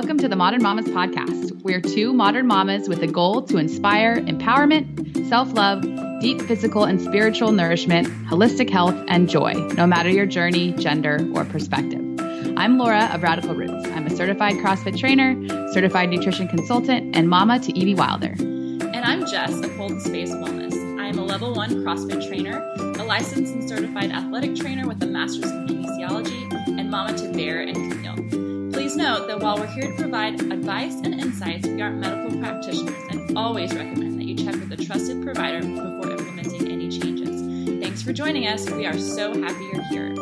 Welcome to the Modern Mamas Podcast. We're two modern mamas with a goal to inspire empowerment, self love, deep physical and spiritual nourishment, holistic health, and joy, no matter your journey, gender, or perspective. I'm Laura of Radical Roots. I'm a certified CrossFit trainer, certified nutrition consultant, and mama to Evie Wilder. And I'm Jess of Hold Space Wellness. I am a level one CrossFit trainer, a licensed and certified athletic trainer with a master's in kinesiology, and mama to Bear and Camille. Please note that while we're here to provide advice and insights, we aren't medical practitioners and always recommend that you check with a trusted provider before implementing any changes. Thanks for joining us. We are so happy you're here.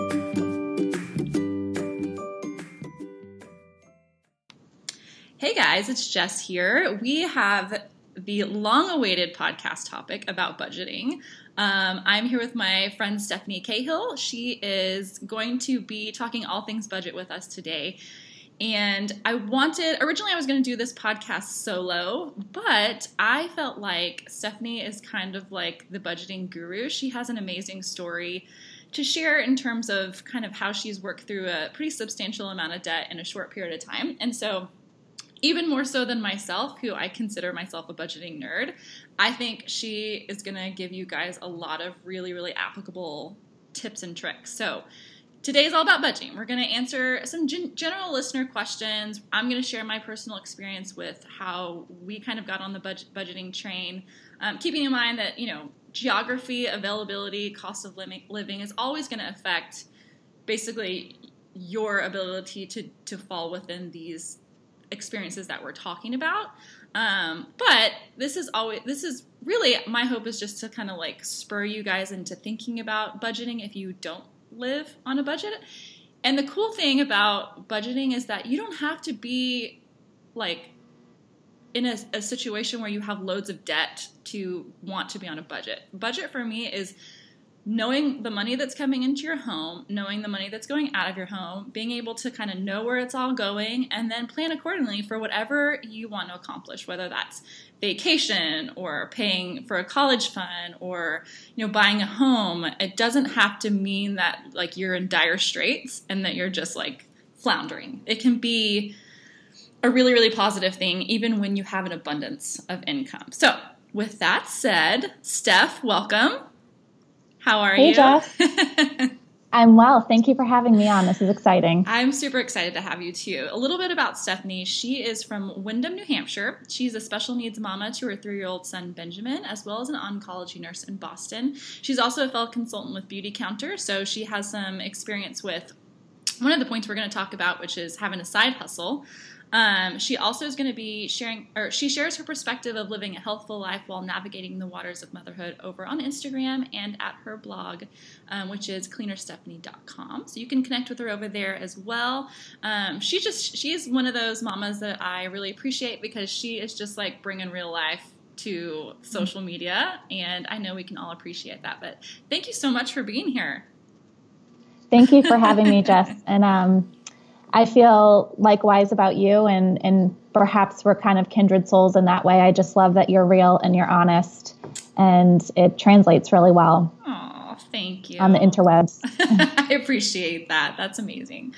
Hey guys, it's Jess here. We have the long awaited podcast topic about budgeting. Um, I'm here with my friend Stephanie Cahill. She is going to be talking all things budget with us today. And I wanted, originally, I was going to do this podcast solo, but I felt like Stephanie is kind of like the budgeting guru. She has an amazing story to share in terms of kind of how she's worked through a pretty substantial amount of debt in a short period of time. And so, even more so than myself, who I consider myself a budgeting nerd, I think she is going to give you guys a lot of really, really applicable tips and tricks. So, Today is all about budgeting. We're going to answer some gen- general listener questions. I'm going to share my personal experience with how we kind of got on the budget- budgeting train, um, keeping in mind that, you know, geography, availability, cost of living, living is always going to affect basically your ability to, to fall within these experiences that we're talking about. Um, but this is always this is really my hope is just to kind of like spur you guys into thinking about budgeting if you don't live on a budget. And the cool thing about budgeting is that you don't have to be like in a, a, situation where you have loads of debt to want to be on a budget. Budget for me is knowing the money that's coming into your home, knowing the money that's going out of your home, being able to kind of know where it's all going, and then plan accordingly for whatever you want to accomplish, whether that's vacation or paying for a college fund or you know buying a home it doesn't have to mean that like you're in dire straits and that you're just like floundering. It can be a really really positive thing even when you have an abundance of income. So with that said steph welcome. How are hey, you. I'm well. Thank you for having me on. This is exciting. I'm super excited to have you too. A little bit about Stephanie. She is from Windham, New Hampshire. She's a special needs mama to her three year old son, Benjamin, as well as an oncology nurse in Boston. She's also a fellow consultant with Beautycounter, so she has some experience with one of the points we're going to talk about, which is having a side hustle. Um, she also is going to be sharing, or she shares her perspective of living a healthful life while navigating the waters of motherhood over on Instagram and at her blog, um, which is cleanerstephanie.com. So you can connect with her over there as well. Um, she just, she is one of those mamas that I really appreciate because she is just like bringing real life to social media, and I know we can all appreciate that. But thank you so much for being here. Thank you for having me, Jess. And um, I feel likewise about you, and and perhaps we're kind of kindred souls in that way. I just love that you're real and you're honest, and it translates really well. Oh, thank you on the interwebs. I appreciate that. That's amazing.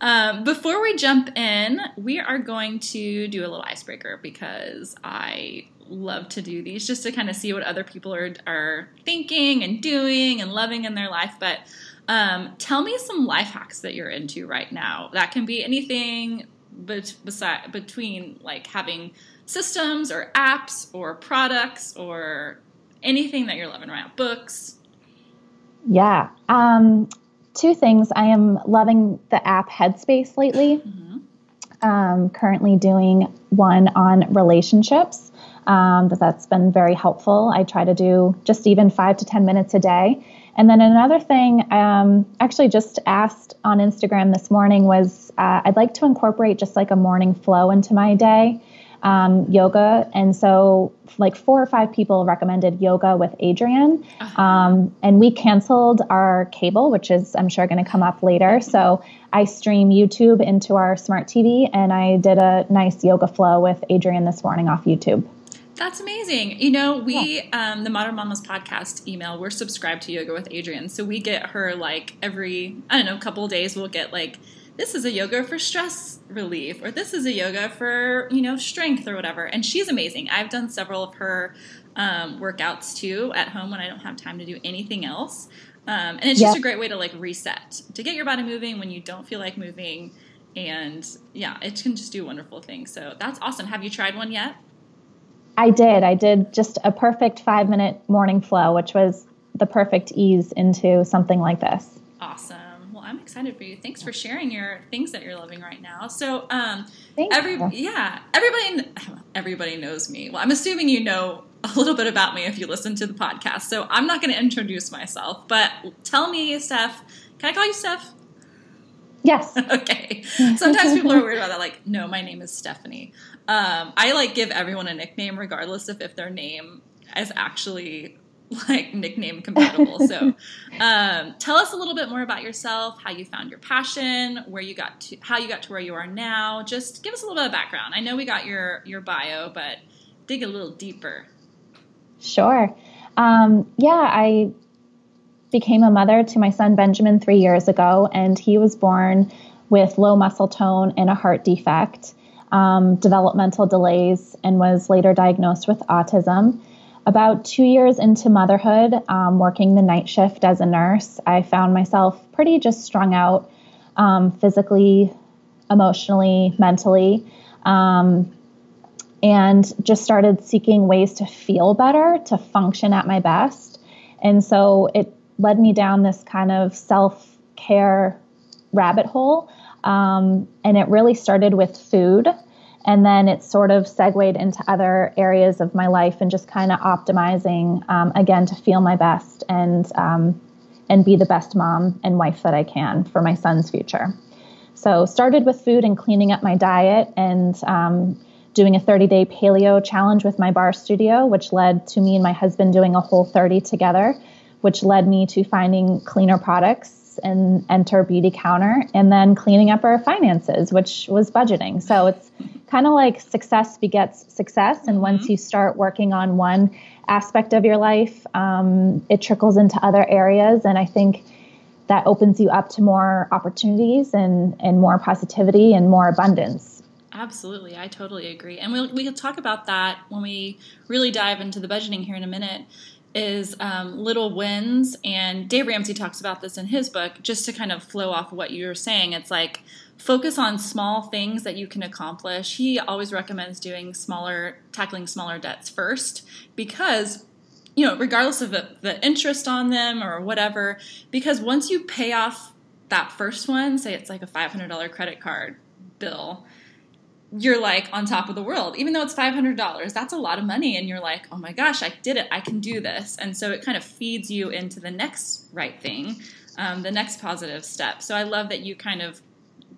Um, before we jump in, we are going to do a little icebreaker because I love to do these just to kind of see what other people are are thinking and doing and loving in their life, but. Um, tell me some life hacks that you're into right now. That can be anything bet- beside, between like having systems or apps or products or anything that you're loving right now. Books. Yeah. Um, two things. I am loving the app Headspace lately. Mm-hmm. Um, currently doing one on relationships. Um, but that's been very helpful. I try to do just even five to 10 minutes a day. And then another thing, um, actually just asked on Instagram this morning was uh, I'd like to incorporate just like a morning flow into my day, um, yoga. And so, like four or five people recommended yoga with Adriene. Uh-huh. Um, and we canceled our cable, which is, I'm sure, going to come up later. So, I stream YouTube into our smart TV, and I did a nice yoga flow with Adriene this morning off YouTube. That's amazing. You know, we yeah. um, the Modern Mamas podcast email. We're subscribed to Yoga with Adriene, so we get her like every I don't know couple days. We'll get like this is a yoga for stress relief or this is a yoga for you know strength or whatever and she's amazing i've done several of her um, workouts too at home when i don't have time to do anything else um, and it's just a great way to like reset to get your body moving when you don't feel like moving and yeah it can just do wonderful things so that's awesome have you tried one yet i did i did just a perfect five minute morning flow which was the perfect ease into something like this awesome Well, I'm excited for you. Thanks for sharing your things that you're loving right now. So, um, Thank every you. yeah, everybody everybody knows me. Well, I'm assuming you know a little bit about me if you listen to the podcast. So I'm not going to introduce myself, but tell me, Steph. Can I call you Steph? Yes. okay. Sometimes people are weird about that. Like, no, my name is Stephanie. Um, I like give everyone a nickname regardless of if their name is actually like nickname compatible. so, um, tell us a little bit more about yourself, how you found your passion, where you got to, how you got to where you are now. Just give us a little bit of background. I know we got your your bio, but dig a little deeper. Sure. Um, yeah, I became a mother to my son Benjamin three years ago, and he was born with low muscle tone and a heart defect, um, developmental delays, and was later diagnosed with autism. About two years into motherhood, um, working the night shift as a nurse, I found myself pretty just strung out um, physically, emotionally, mentally, um, and just started seeking ways to feel better, to function at my best. And so it led me down this kind of self care rabbit hole. Um, and it really started with food. And then it sort of segued into other areas of my life and just kind of optimizing um, again to feel my best and um, and be the best mom and wife that I can for my son's future. So started with food and cleaning up my diet and um, doing a 30 day paleo challenge with my barre studio, which led to me and my husband doing a Whole30 together, which led me to finding cleaner products and enter Beautycounter and then cleaning up our finances, which was budgeting. So it's kind of like success begets success. And mm-hmm. once you start working on one aspect of your life, um, it trickles into other areas. And I think that opens you up to more opportunities and, and more positivity and more abundance. Absolutely, I totally agree. And we'll, we'll talk about that when we really dive into the budgeting here in a minute is um, little wins. And Dave Ramsey talks about this in his book, just to kind of flow off what you're saying. It's like focus on small things that you can accomplish. He always recommends doing smaller, tackling smaller debts first because you know, regardless of the, the interest on them or whatever, because once you pay off that first one, say it's like a $500 credit card bill, you're like on top of the world. Even though it's $500, that's a lot of money. And you're like, oh my gosh, I did it. I can do this. And so it kind of feeds you into the next right thing, um, the next positive step. So I love that you kind of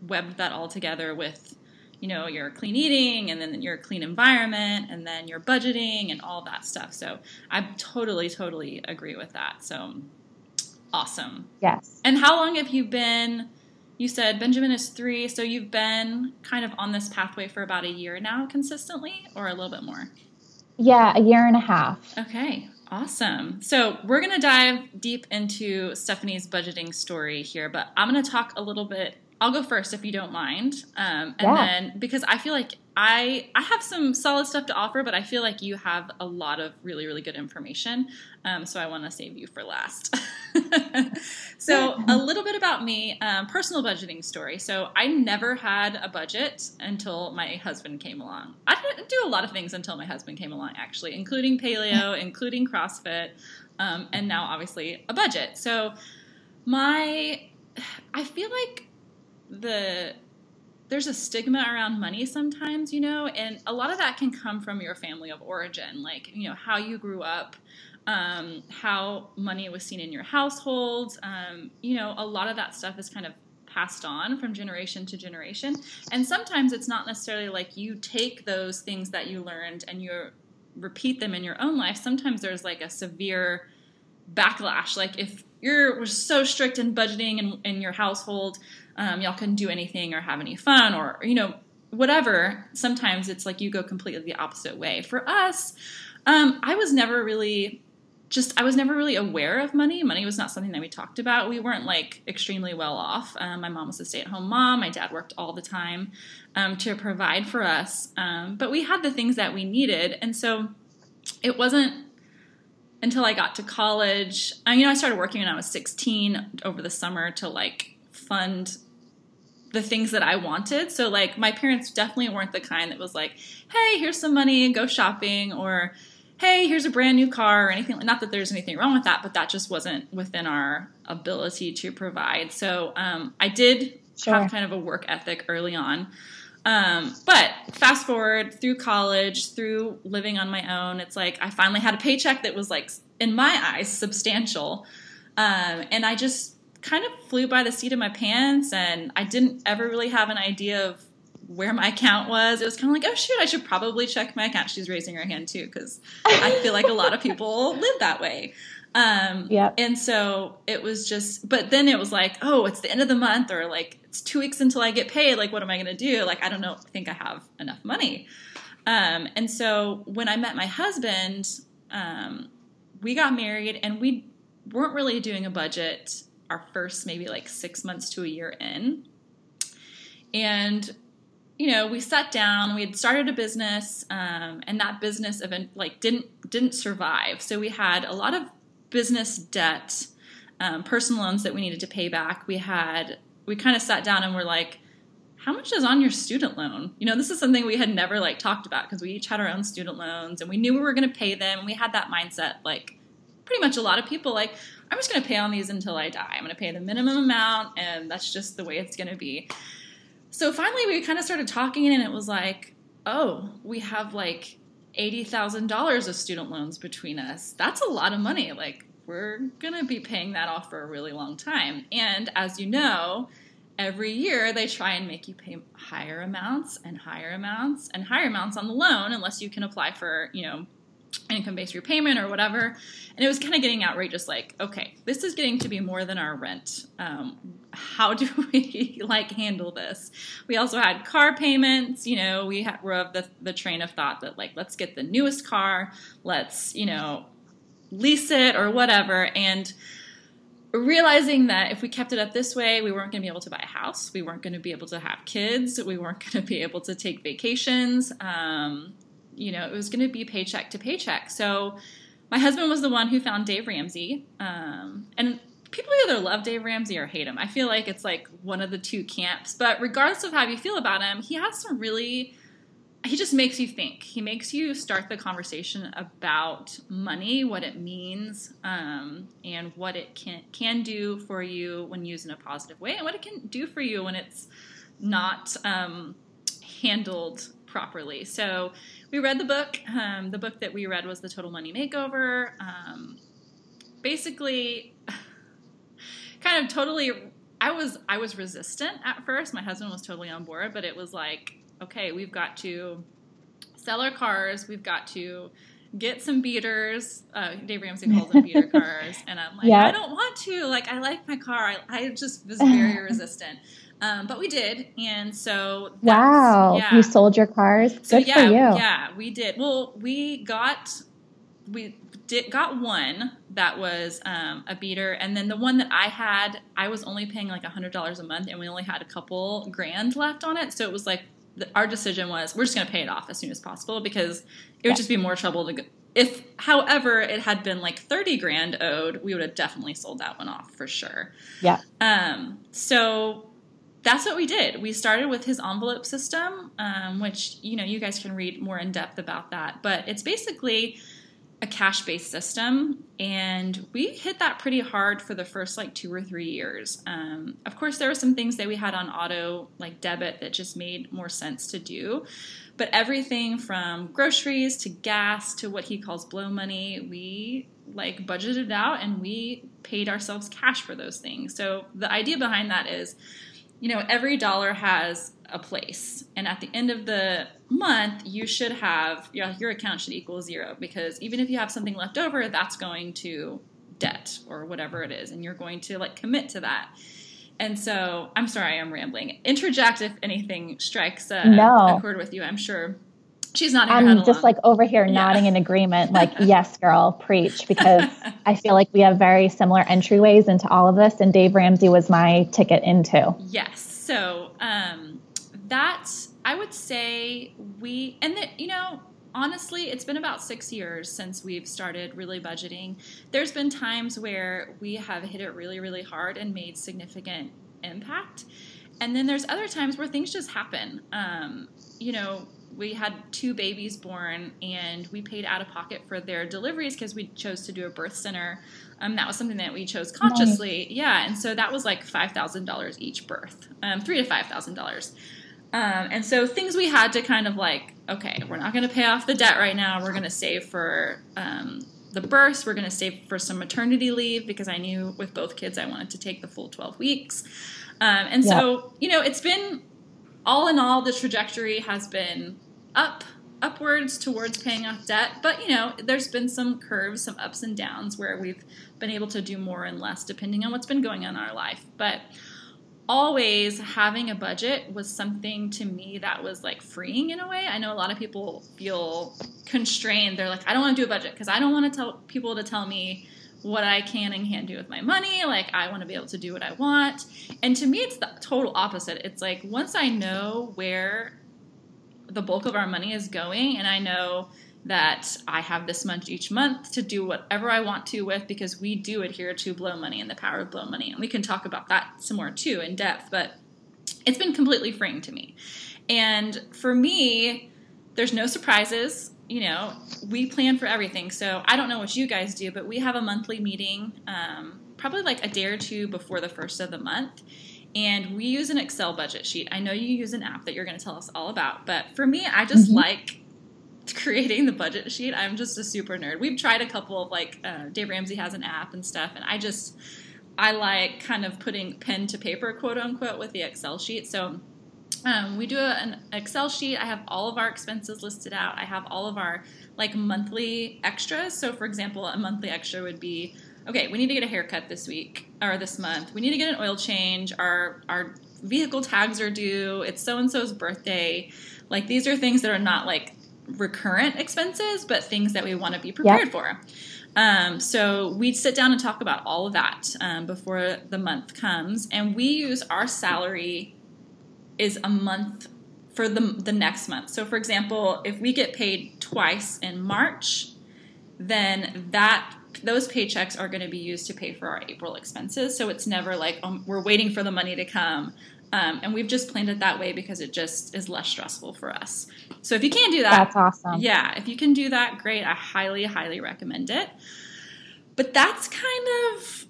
webbed that all together with, you know, your clean eating and then your clean environment and then your budgeting and all that stuff. So I totally, totally agree with that. So awesome. Yes. And how long have you been? You said Benjamin is three, so you've been kind of on this pathway for about a year now consistently, or a little bit more? Yeah, a year and a half. Okay, awesome. So we're going to dive deep into Stephanie's budgeting story here, but I'm going to talk a little bit. I'll go first if you don't mind, um, and yeah. then because I feel like I I have some solid stuff to offer, but I feel like you have a lot of really really good information. Um, so I want to save you for last. so a little bit about me, um, personal budgeting story. So I never had a budget until my husband came along. I didn't do a lot of things until my husband came along, actually, including paleo, including CrossFit, um, and now obviously a budget. So my I feel like the there's a stigma around money sometimes, you know, and a lot of that can come from your family of origin, like, you know, how you grew up, um, how money was seen in your household. Um, you know, a lot of that stuff is kind of passed on from generation to generation. And sometimes it's not necessarily like you take those things that you learned and you repeat them in your own life. Sometimes there's like a severe backlash. Like if you're so strict in budgeting in, in your household, um, y'all can do anything or have any fun or you know whatever sometimes it's like you go completely the opposite way for us um, i was never really just I was never really aware of money. Money was not something that we talked about. We weren't like extremely well off. Um, my mom was a stay-at-home mom. My dad worked all the time um, to provide for us, um, but we had the things that we needed, and so it wasn't until I got to college. I, you know, I started working when I was 16 over the summer to like fund the things that I wanted. So like my parents definitely weren't the kind that was like, "Hey, here's some money, go shopping," or "Hey, here's a brand new car," or anything. Not that there's anything wrong with that, but that just wasn't within our ability to provide. So um, I did sure. have kind of a work ethic early on. Um, but fast forward through college, through living on my own, it's like I finally had a paycheck that was like, in my eyes, substantial. Um, and I just kind of flew by the seat of my pants, and I didn't ever really have an idea of where my account was. It was kind of like, oh shoot, I should probably check my account. She's raising her hand too, because I feel like a lot of people live that way. Um, yeah. And so it was just, but then it was like, oh, it's the end of the month, or like it's two weeks until I get paid. Like, what am I going to do? Like, I don't know, think I have enough money. Um, and so when I met my husband, um, we got married and we weren't really doing a budget our first maybe like six months to a year in. And you know, we sat down. We had started a business, um, and that business event like didn't didn't survive. So we had a lot of business debt, um, personal loans that we needed to pay back. We had we kind of sat down and we're like, how much is on your student loan? You know, this is something we had never like talked about because we each had our own student loans and we knew we were going to pay them. And we had that mindset, like pretty much a lot of people, like I'm just going to pay on these until I die. I'm going to pay the minimum amount, and that's just the way it's going to be. So finally, we kind of started talking, and it was like, oh, we have like $80,000 of student loans between us. That's a lot of money. Like, we're going to be paying that off for a really long time. And as you know, every year they try and make you pay higher amounts and higher amounts and higher amounts on the loan unless you can apply for, you know, income based repayment or whatever. And it was kind of getting outrageous like, okay, this is getting to be more than our rent. Um, how do we like handle this? We also had car payments. You know, we ha- were of the, the train of thought that like, let's get the newest car, let's, you know, lease it or whatever. And realizing that if we kept it up this way, we weren't going to be able to buy a house. We weren't going to be able to have kids. We weren't going to be able to take vacations. Um, you know, it was going to be paycheck to paycheck. So my husband was the one who found Dave Ramsey. Um, and people either love Dave Ramsey or hate him. I feel like it's like one of the two camps. But regardless of how you feel about him, he has some really he just makes you think. He makes you start the conversation about money, what it means, um, and what it can can do for you when used in a positive way, and what it can do for you when it's not um, handled properly. So we read the book. Um, the book that we read was The Total Money Makeover. Um, basically, kind of totally. I was I was resistant at first. My husband was totally on board, but it was like, okay, we've got to sell our cars. We've got to get some beaters. Uh, Dave Ramsey calls them beater cars, and I'm like, yeah. I don't want to. Like, I like my car. I, I just was very resistant. Um, but we did, and so wow, yeah. you sold your cars. Good so, yeah, for you. Yeah, we did. Well, we got we did got one that was um, a beater, and then the one that I had, I was only paying like a hundred dollars a month, and we only had a couple grand left on it. So it was like the, our decision was we're just going to pay it off as soon as possible because it would yeah. just be more trouble to go. If, however, it had been like 30 grand owed, we would have definitely sold that one off for sure. Yeah. Um, so that's what we did. We started with his envelope system, um, which you know you guys can read more in depth about that. But it's basically a cash based system, and we hit that pretty hard for the first like two or three years. Um, of course, there were some things that we had on auto like debit that just made more sense to do. But everything from groceries to gas to what he calls blow money, we like budgeted out and we paid ourselves cash for those things. So the idea behind that is you know, every dollar has a place. And at the end of the month, you should have your, your account should equal zero because even if you have something left over, that's going to debt or whatever it is. And you're going to like commit to that. And so I'm sorry, I'm rambling. Interject if anything strikes a, no. a chord with you, I'm sure. She's not. I'm just like over here yeah. nodding in agreement, like yes, girl, preach, because I feel like we have very similar entryways into all of this, and Dave Ramsey was my ticket into. Yes. So um, that I would say we and that you know honestly, it's been about six years since we've started really budgeting. There's been times where we have hit it really, really hard and made significant impact. And then there's other times where things just happen. Um, you know, we had two babies born and we paid out of pocket for their deliveries because we chose to do a birth center. Um, that was something that we chose consciously. Nice. Yeah. And so that was like $5,000 each birth, um, three to $5,000. Um, and so things we had to kind of like, okay, we're not going to pay off the debt right now. We're going to save for um, the births. We're going to save for some maternity leave because I knew with both kids I wanted to take the full 12 weeks. Um, and so, you know, it's been all in all, the trajectory has been up, upwards towards paying off debt. But, you know, there's been some curves, some ups and downs where we've been able to do more and less depending on what's been going on in our life. But always having a budget was something to me that was like freeing in a way. I know a lot of people feel constrained. They're like, I don't want to do a budget because I don't want to tell people to tell me what I can and can't do with my money. Like, I want to be able to do what I want. And to me, it's the total opposite. It's like once I know where the bulk of our money is going and I know that I have this much each month to do whatever I want to with because we do adhere to blow money and the power of blow money. And we can talk about that some more too in depth, but it's been completely freeing to me. And for me, there's no surprises. You know, we plan for everything. So I don't know what you guys do, but we have a monthly meeting, um, probably like a day or two before the first of the month. And we use an Excel budget sheet. I know you use an app that you're going to tell us all about, but for me, I just mm-hmm. like creating the budget sheet. I'm just a super nerd. We've tried a couple of like uh, Dave Ramsey has an app and stuff, and I just I like kind of putting pen to paper, quote unquote, with the Excel sheet. So um, we do a, an Excel sheet. I have all of our expenses listed out. I have all of our like monthly extras. So for example, a monthly extra would be okay. We need to get a haircut this week or this month. We need to get an oil change. Our our vehicle tags are due. It's so and so's birthday. Like these are things that are not like recurrent expenses, but things that we want to be prepared for. Um, so we'd sit down and talk about all of that um, before the month comes, and we use our salary is a month for the the next month. So, for example, if we get paid twice in March, then that those paychecks are going to be used to pay for our April expenses. So it's never like um, we're waiting for the money to come. Um, and we've just planned it that way because it just is less stressful for us. So if you can't do that, that's awesome. Yeah, if you can do that, great. I highly, highly recommend it. But that's kind of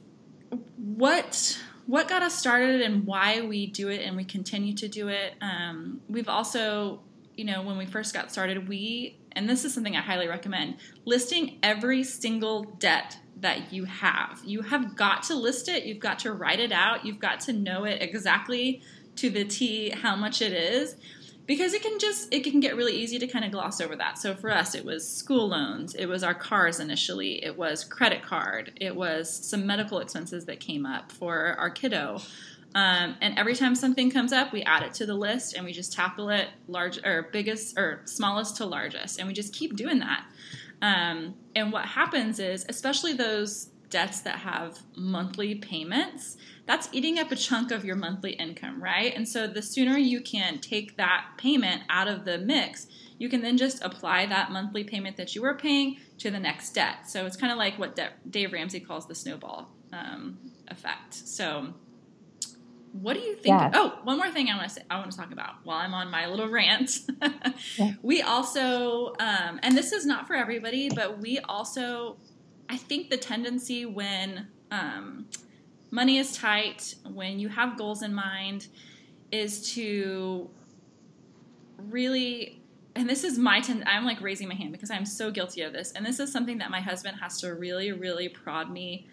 what what got us started and why we do it and we continue to do it. Um, we've also, you know, when we first got started, we and this is something I highly recommend listing every single debt that you have. You have got to list it, you've got to write it out, you've got to know it exactly to the T how much it is because it can just it can get really easy to kind of gloss over that. So for us it was school loans, it was our cars initially, it was credit card, it was some medical expenses that came up for our kiddo. Um, and every time something comes up, we add it to the list and we just tackle it large or biggest or smallest to largest, and we just keep doing that. Um, and what happens is, especially those debts that have monthly payments, that's eating up a chunk of your monthly income, right? And so the sooner you can take that payment out of the mix, you can then just apply that monthly payment that you were paying to the next debt. So it's kind of like what Dave Ramsey calls the snowball um, effect. So what do you think? Yes. Oh, one more thing I want to say, I want to talk about while I'm on my little rant. yeah. We also, um, and this is not for everybody, but we also, I think the tendency when um, money is tight, when you have goals in mind, is to really and this is my ten i'm like raising my hand because i'm so guilty of this and this is something that my husband has to really really prod me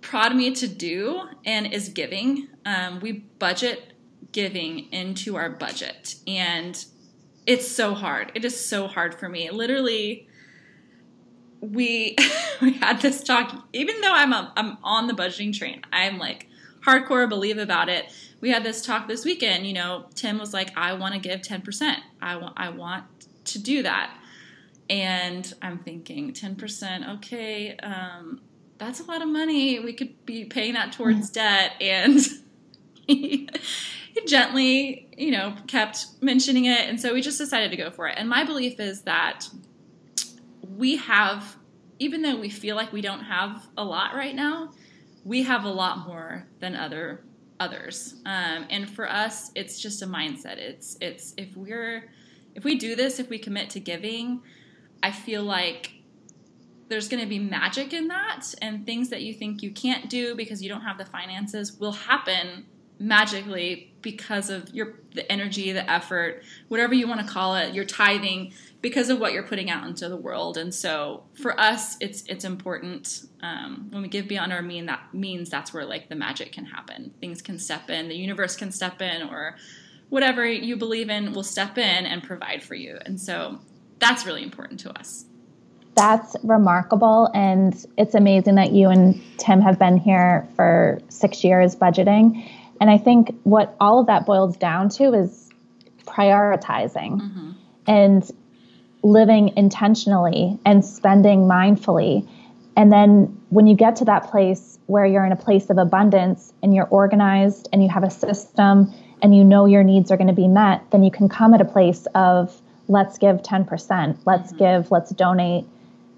prod me to do and is giving. Um, we budget giving into our budget, and it's so hard. It is so hard for me. Literally, we we had this talk. Even though I'm a, I'm on the budgeting train, I'm like hardcore believe about it. We had this talk this weekend. You know, Tim was like, "I want to give ten percent. I want I want to do that. And I'm thinking 10%, okay, um, that's a lot of money. We could be paying that towards debt. And he, he gently, you know, kept mentioning it. And so we just decided to go for it. And my belief is that we have, even though we feel like we don't have a lot right now, we have a lot more than other others. Um, and for us, it's just a mindset. It's it's if we're if we do this, if we commit to giving, I feel like there's going to be magic in that, and things that you think you can't do because you don't have the finances will happen magically because of your the energy, the effort, whatever you want to call it, your tithing because of what you're putting out into the world. And so for us, it's it's important um, when we give beyond our mean. That means that's where like the magic can happen. Things can step in, the universe can step in, or whatever you believe in will step in and provide for you. And so that's really important to us. That's remarkable. And it's amazing that you and Tim have been here for six years budgeting. And I think what all of that boils down to is prioritizing mm-hmm. and living intentionally and spending mindfully. And then when you get to that place where you're in a place of abundance and you're organized and you have a system and you know your needs are going to be met, then you can come at a place of let's give 10%, let's mm-hmm. give, let's donate.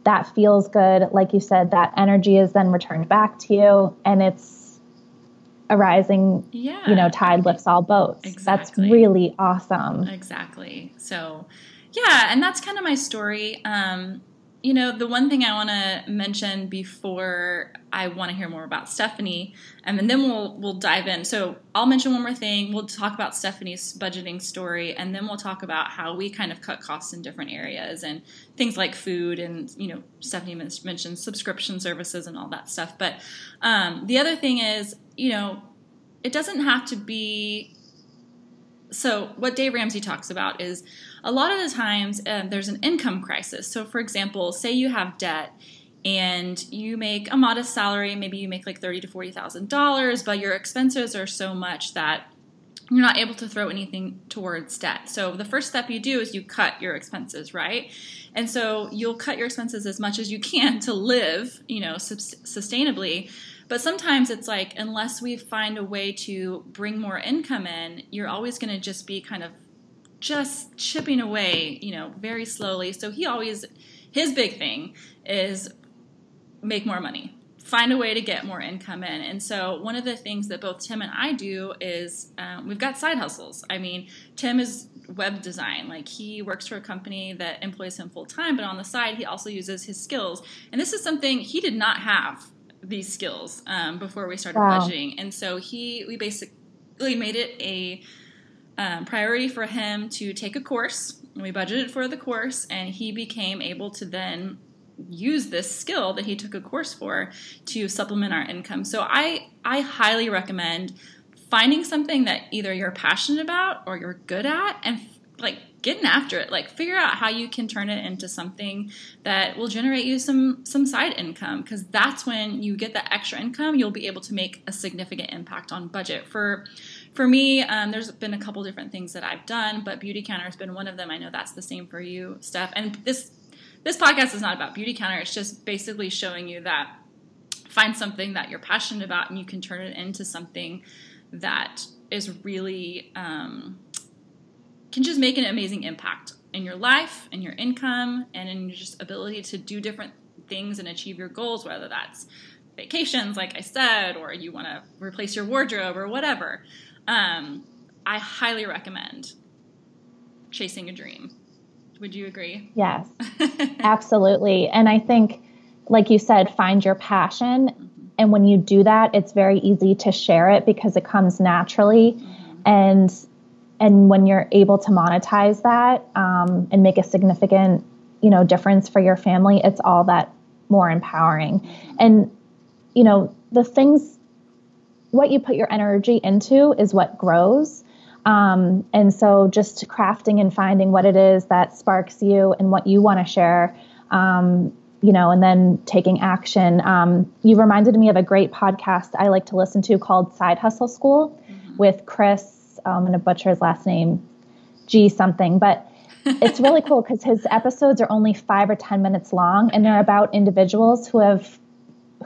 That feels good. Like you said, that energy is then returned back to you and it's a rising, yeah. you know, tide lifts all boats. Exactly. That's really awesome. Exactly. So, yeah, and that's kind of my story. Um, you know, the one thing I want to mention before I want to hear more about Stephanie, um, and then we'll we'll dive in. So I'll mention one more thing. We'll talk about Stephanie's budgeting story, and then we'll talk about how we kind of cut costs in different areas and things like food, and you know, Stephanie mentioned subscription services and all that stuff. But um, the other thing is, you know, it doesn't have to be. So what Dave Ramsey talks about is a lot of the times um, there's an income crisis. So, for example, say you have debt and you make a modest salary, maybe you make like thirty to forty thousand dollars, but your expenses are so much that you're not able to throw anything towards debt. So the first step you do is you cut your expenses, right? And so you'll cut your expenses as much as you can to live, you know, sustainably. But sometimes it's like unless we find a way to bring more income in, you're always going to just be kind of just chipping away, you know, very slowly. So he always, his big thing is make more money, find a way to get more income in. And so one of the things that both Tim and I do is um, we've got side hustles. I mean, Tim is web design. Like he works for a company that employs him full time, but on the side, he also uses his skills. And this is something he did not have these skills um, before we started wow. budgeting. And so he, we basically made it a um, priority for him to take a course. We budgeted for the course, and he became able to then use this skill that he took a course for to supplement our income. So I I highly recommend finding something that either you're passionate about or you're good at and like getting after it like figure out how you can turn it into something that will generate you some some side income because that's when you get the extra income you'll be able to make a significant impact on budget for for me, um, there's been a couple different things that I've done, but Beautycounter has been one of them. I know that's the same for you, Steph. And this this podcast is not about Beautycounter It's just basically showing you that find something that you're passionate about and you can turn it into something that is really um, can just make an amazing impact in your life and your income and in your just ability to do different things and achieve your goals, whether that's vacations, like I said, or you want to replace your wardrobe or whatever. Um, I highly recommend chasing a dream. Would you agree? Yes, absolutely. And I think, like you said, find your passion. Mm-hmm. And when you do that, it's very easy to share it because it comes naturally. Mm-hmm. And and when you're able to monetize that um, and make a significant, you know, difference for your family, it's all that more empowering. And you know, the things what you put your energy into is what grows. Um, and so just crafting and finding what it is that sparks you and what you want to share, um, you know, and then taking action. Um, you reminded me of a great podcast I like to listen to called Side Hustle School mm-hmm. with Chris. I'm going to butcher his last name, G something, but it's really cool because his episodes are only five or ten minutes long, and they're about individuals who have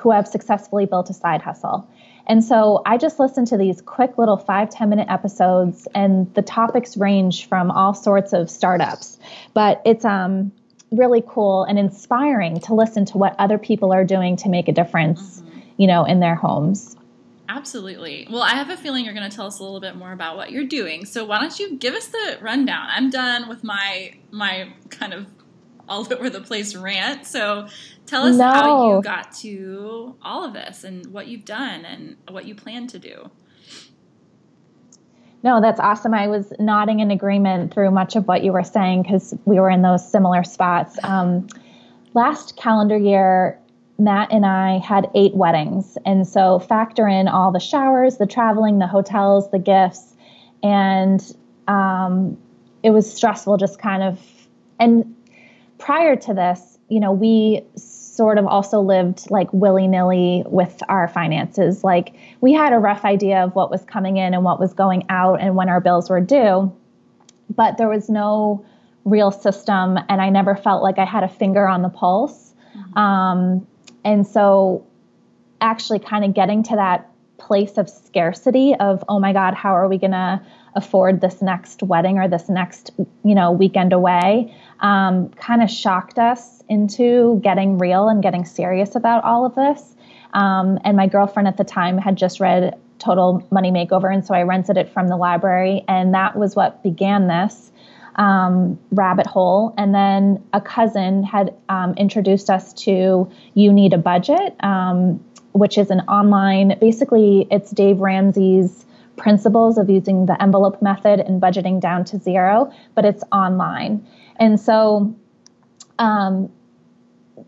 who have successfully built a side hustle. And so I just listen to these quick little five ten minute episodes, and the topics range from all sorts of startups. But it's um, really cool and inspiring to listen to what other people are doing to make a difference, mm-hmm. you know, in their homes. Absolutely. Well, I have a feeling you're going to tell us a little bit more about what you're doing. So why don't you give us the rundown? I'm done with my my kind of all over the place rant. So tell us no. how you got to all of this and what you've done and what you plan to do. No, that's awesome. I was nodding in agreement through much of what you were saying because we were in those similar spots. Um, last calendar year, Matt and I had eight weddings. And so factor in all the showers, the traveling, the hotels, the gifts. And um, it was stressful, just kind of. And prior to this, you know, we sort of also lived like willy nilly with our finances. Like we had a rough idea of what was coming in and what was going out and when our bills were due, but there was no real system, and I never felt like I had a finger on the pulse. Mm-hmm. Um, and so, actually, kind of getting to that place of scarcity of, oh my God, how are we going to afford this next wedding or this next, you know, weekend away, um, kind of shocked us into getting real and getting serious about all of this. Um, and my girlfriend at the time had just read Total Money Makeover, and so I rented it from the library, and that was what began this um, rabbit hole. And then a cousin had um, introduced us to You Need a Budget, um, which is an online, basically, it's Dave Ramsey's principles of using the envelope method and budgeting down to zero, but it's online. And so um,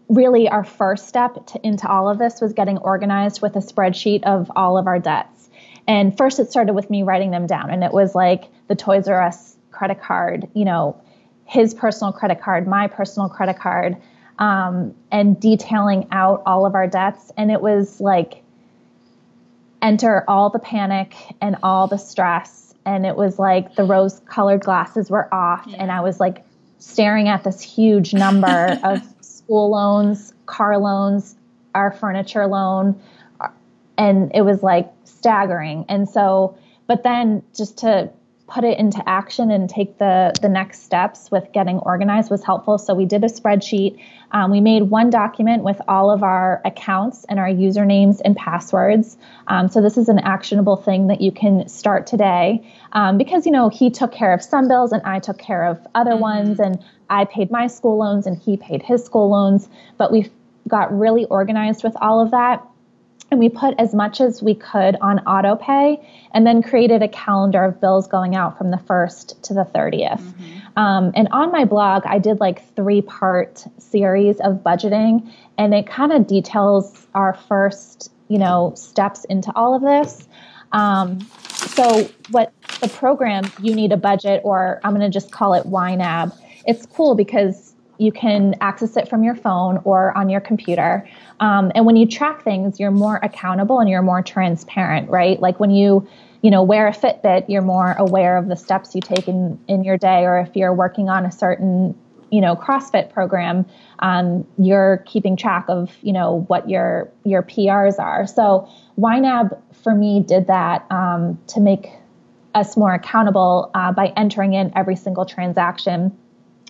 really our first step to, into all of this was getting organized with a spreadsheet of all of our debts. And first it started with me writing them down and it was like the Toys R Us credit card, you know, his personal credit card, my personal credit card, um, and detailing out all of our debts. And it was like enter all the panic and all the stress. And it was like the rose colored glasses were off. Yeah. And I was like staring at this huge number of school loans, car loans, our furniture loan. And it was like staggering. And so, but then just to put it into action and take the the next steps with getting organized was helpful. So we did a spreadsheet. Um, we made one document with all of our accounts and our usernames and passwords. Um, so this is an actionable thing that you can start today um, because you know he took care of some bills and I took care of other mm-hmm. ones, and I paid my school loans and he paid his school loans. But we got really organized with all of that and we put as much as we could on auto pay and then created a calendar of bills going out from the 1st to the 30th mm-hmm. um, and on my blog i did like three part series of budgeting and it kind of details our first you know steps into all of this um, so what the program you need a budget or i'm going to just call it YNAB it's cool because you can access it from your phone or on your computer. Um, and when you track things, you're more accountable and you're more transparent, right? Like when you, you know, wear a Fitbit, you're more aware of the steps you take in, in your day. Or if you're working on a certain, you know, CrossFit program, um, you're keeping track of, you know, what your your PRs are. So YNAB for me did that um, to make us more accountable uh, by entering in every single transaction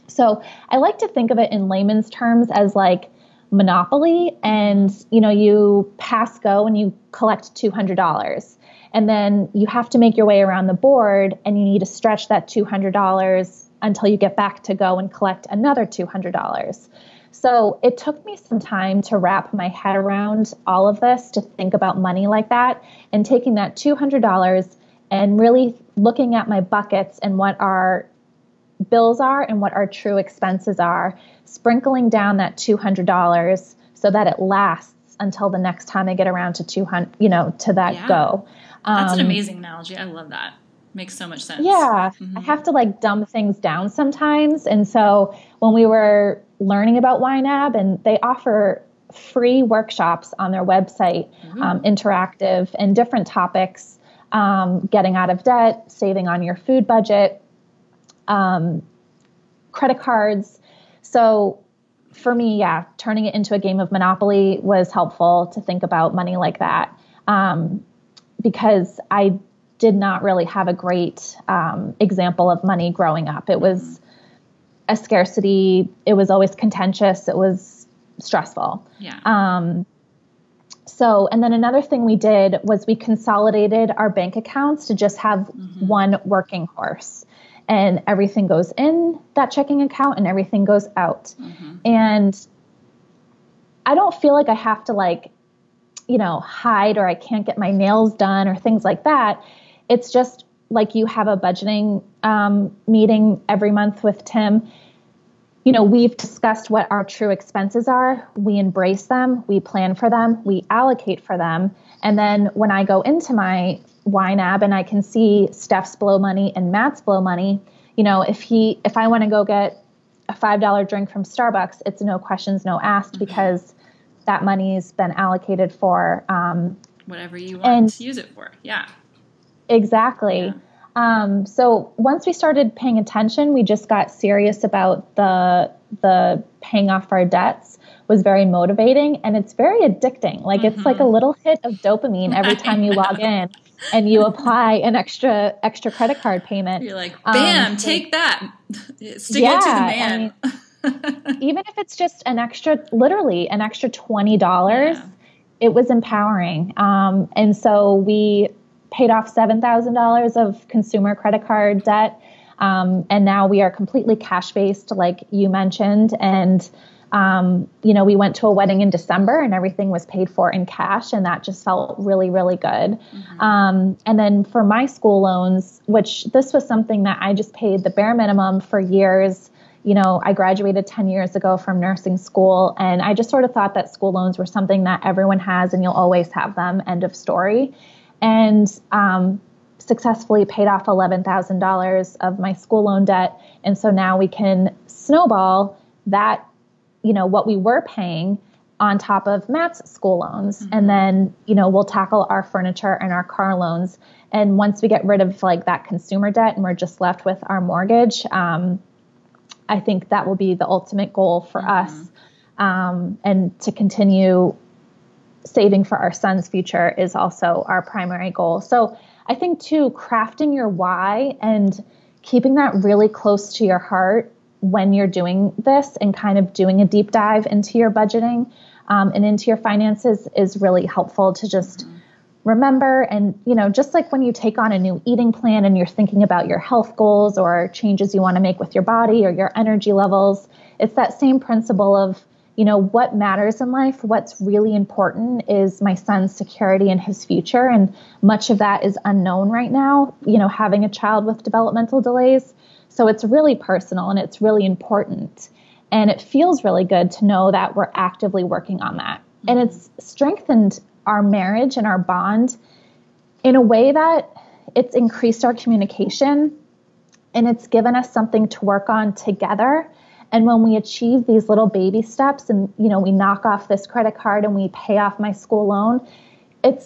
so I like to think of it in layman's terms as like monopoly and you know you pass go and you collect $200 and then you have to make your way around the board and you need to stretch that $200 until you get back to go and collect another $200 so it took me some time to wrap my head around all of this to think about money like that and taking that $200 and really looking at my buckets and what are bills are and what our true expenses are, sprinkling down that $200 so that it lasts until the next time I get around to 200, you know, to that yeah. go. Um, That's an um, amazing analogy. I love that. Makes so much sense. Yeah. Mm-hmm. I have to like dumb things down sometimes. And so when we were learning about YNAB and they offer free workshops on their website, mm-hmm. um, interactive and different topics, um, getting out of debt, saving on your food budget, um, credit cards. So for me, yeah, turning it into a game of Monopoly was helpful to think about money like that um, because I did not really have a great um, example of money growing up. It was a scarcity, it was always contentious, it was stressful. Yeah. Um, so, and then another thing we did was we consolidated our bank accounts to just have mm-hmm. one working horse. And everything goes in that checking account and everything goes out. Mm-hmm. And I don't feel like I have to, like, you know, hide or I can't get my nails done or things like that. It's just like you have a budgeting um, meeting every month with Tim you know, we've discussed what our true expenses are. We embrace them, we plan for them, we allocate for them. And then when I go into my YNAB and I can see Steph's blow money and Matt's blow money, you know, if he if I want to go get a five dollar drink from Starbucks, it's no questions, no asked mm-hmm. because that money's been allocated for um, whatever you want and, to use it for. Yeah. Exactly. Yeah. Um, so once we started paying attention, we just got serious about the the paying off our debts was very motivating and it's very addicting. Like mm-hmm. it's like a mm-hmm. little hit of dopamine every time you log in and you apply an extra extra credit card payment. You're like, um, bam, um, take that. Stick yeah, it to the man. I mean, even if it's just an extra, literally an extra twenty dollars, yeah. it was empowering. Um, and so we paid off $7,000 of consumer credit card debt. Um, and now we are completely cash based, like you mentioned. And, um, you know, we went to a wedding in December and everything was paid for in cash. And that just felt really, really good. Mm-hmm. Um, and then for my school loans, which this was something that I just paid the bare minimum for years. You know, I graduated 10 years ago from nursing school, and I just sort of thought that school loans were something that everyone has and you'll always have them, end of story and um, successfully paid off $11,000 of my school loan debt. And so now we can snowball that, you know, what we were paying on top of Matt's school loans. Mm-hmm. And then, you know, we'll tackle our furniture and our car loans. And once we get rid of like that consumer debt and we're just left with our mortgage, um, I think that will be the ultimate goal for mm-hmm. us. Um, and to continue saving for our son's future is also our primary goal. So I think too, crafting your why and keeping that really close to your heart when you're doing this and kind of doing a deep dive into your budgeting um, and into your finances is really helpful to just mm-hmm. remember and you know just like when you take on a new eating plan and you're thinking about your health goals or changes you want to make with your body or your energy levels it's that same principle of you know, what matters in life, what's really important is my son's security and his future. And much of that is unknown right now, you know, having a child with developmental delays. So it's really personal and it's really important. And it feels really good to know that we're actively working on that. And it's strengthened our marriage and our bond in a way that it's increased our communication and it's given us something to work on together and when we achieve these little baby steps and you know we knock off this credit card and we pay off my school loan, it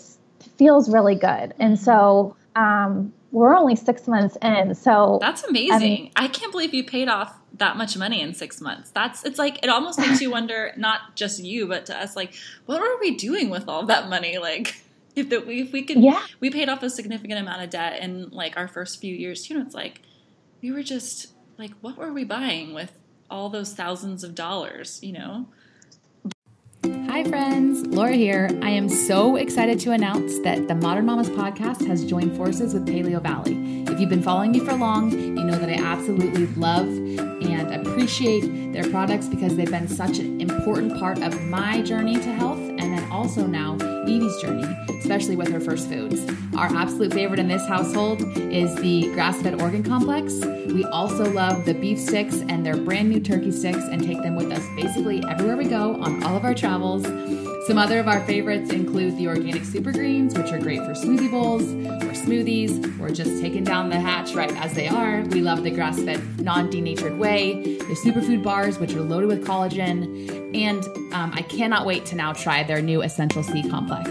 feels really good. And so um, we're only six months in. So that's amazing. I, mean, I can't believe you paid off that much money in six months. That's it's like it almost makes you wonder, not just you, but to us, like, what were we doing with all that money? Like if that we if we could yeah. we paid off a significant amount of debt in like our first few years, you know, it's like we were just like what were we buying with all those thousands of dollars, you know? Hi, friends. Laura here. I am so excited to announce that the Modern Mamas podcast has joined forces with Paleovalley. If you've been following me for long, you know that I absolutely love and appreciate their products because they've been such an important part of my journey to health also now Evie's journey, especially with her first foods. Our absolute favorite in this household is the grass fed organ complex. We also love the beef sticks and their brand new turkey sticks and take them with us basically everywhere we go on all of our travels. Some other of our favorites include the organic super greens, which are great for smoothie bowls or smoothies, or just taking down the hatch right as they are. We love the grass fed, non denatured whey, the superfood bars, which are loaded with collagen, and um, I cannot wait to now try their new Essential C complex.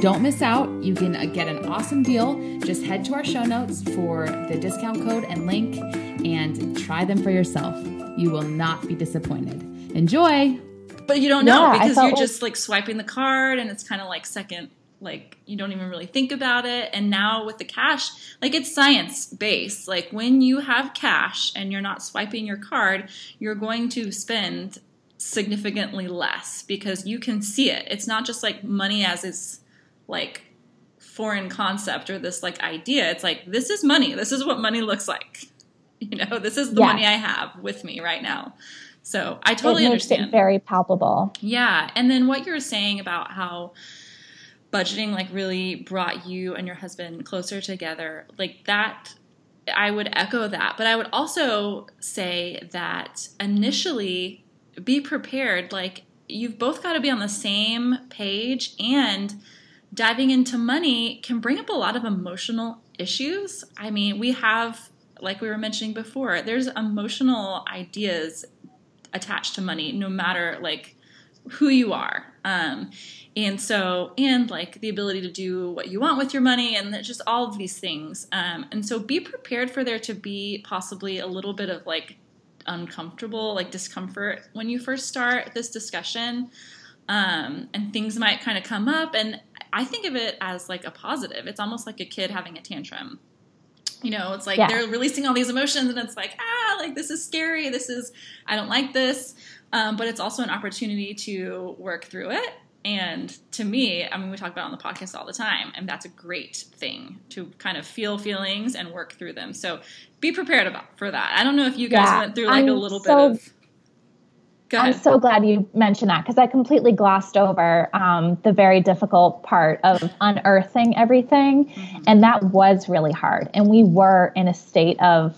Don't miss out. You can uh, get an awesome deal. Just head to our show notes for the discount code and link and try them for yourself. You will not be disappointed. Enjoy. But you don't know yeah, because you're like- just like swiping the card and it's kind of like second like you don't even really think about it. And now with the cash like it's science based. Like when you have cash and you're not swiping your card you're going to spend significantly less because you can see it. It's not just like money as is like foreign concept or this like idea. It's like this is money. This is what money looks like. You know this is the yeah. money i have with me right now so i totally it makes understand. it very palpable. Yeah and then what you're saying about how budgeting like really brought you and your husband closer together like that i would echo that. But i would also say that initially be prepared like you've both got to be on the same page and diving into money can bring up a lot of emotional issues. I mean we have like we were mentioning before there's emotional ideas attached to money no matter like who you are. Um, and so and like the ability to do what you want with your money and just all of these things. Um, and so be prepared for there to be possibly a little bit of like uncomfortable like discomfort when you first start this discussion. Um, and things might kind of come up and i think of it as like a positive. It's almost like a kid having a tantrum. You know it's like yeah. they're releasing all these emotions and it's like ah like this is scary this is i don't like this um, but it's also an opportunity to work through it and to me, I mean, we talk about on the podcast all the time, and that's a great thing to kind of feel feelings and work through them. So be prepared about for that. I don't know if you guys yeah, went through like I'm a little so, bit of. I'm so glad you mentioned that because I completely glossed over um, the very difficult part of unearthing everything. Mm-hmm. And that was really hard. And we were in a state of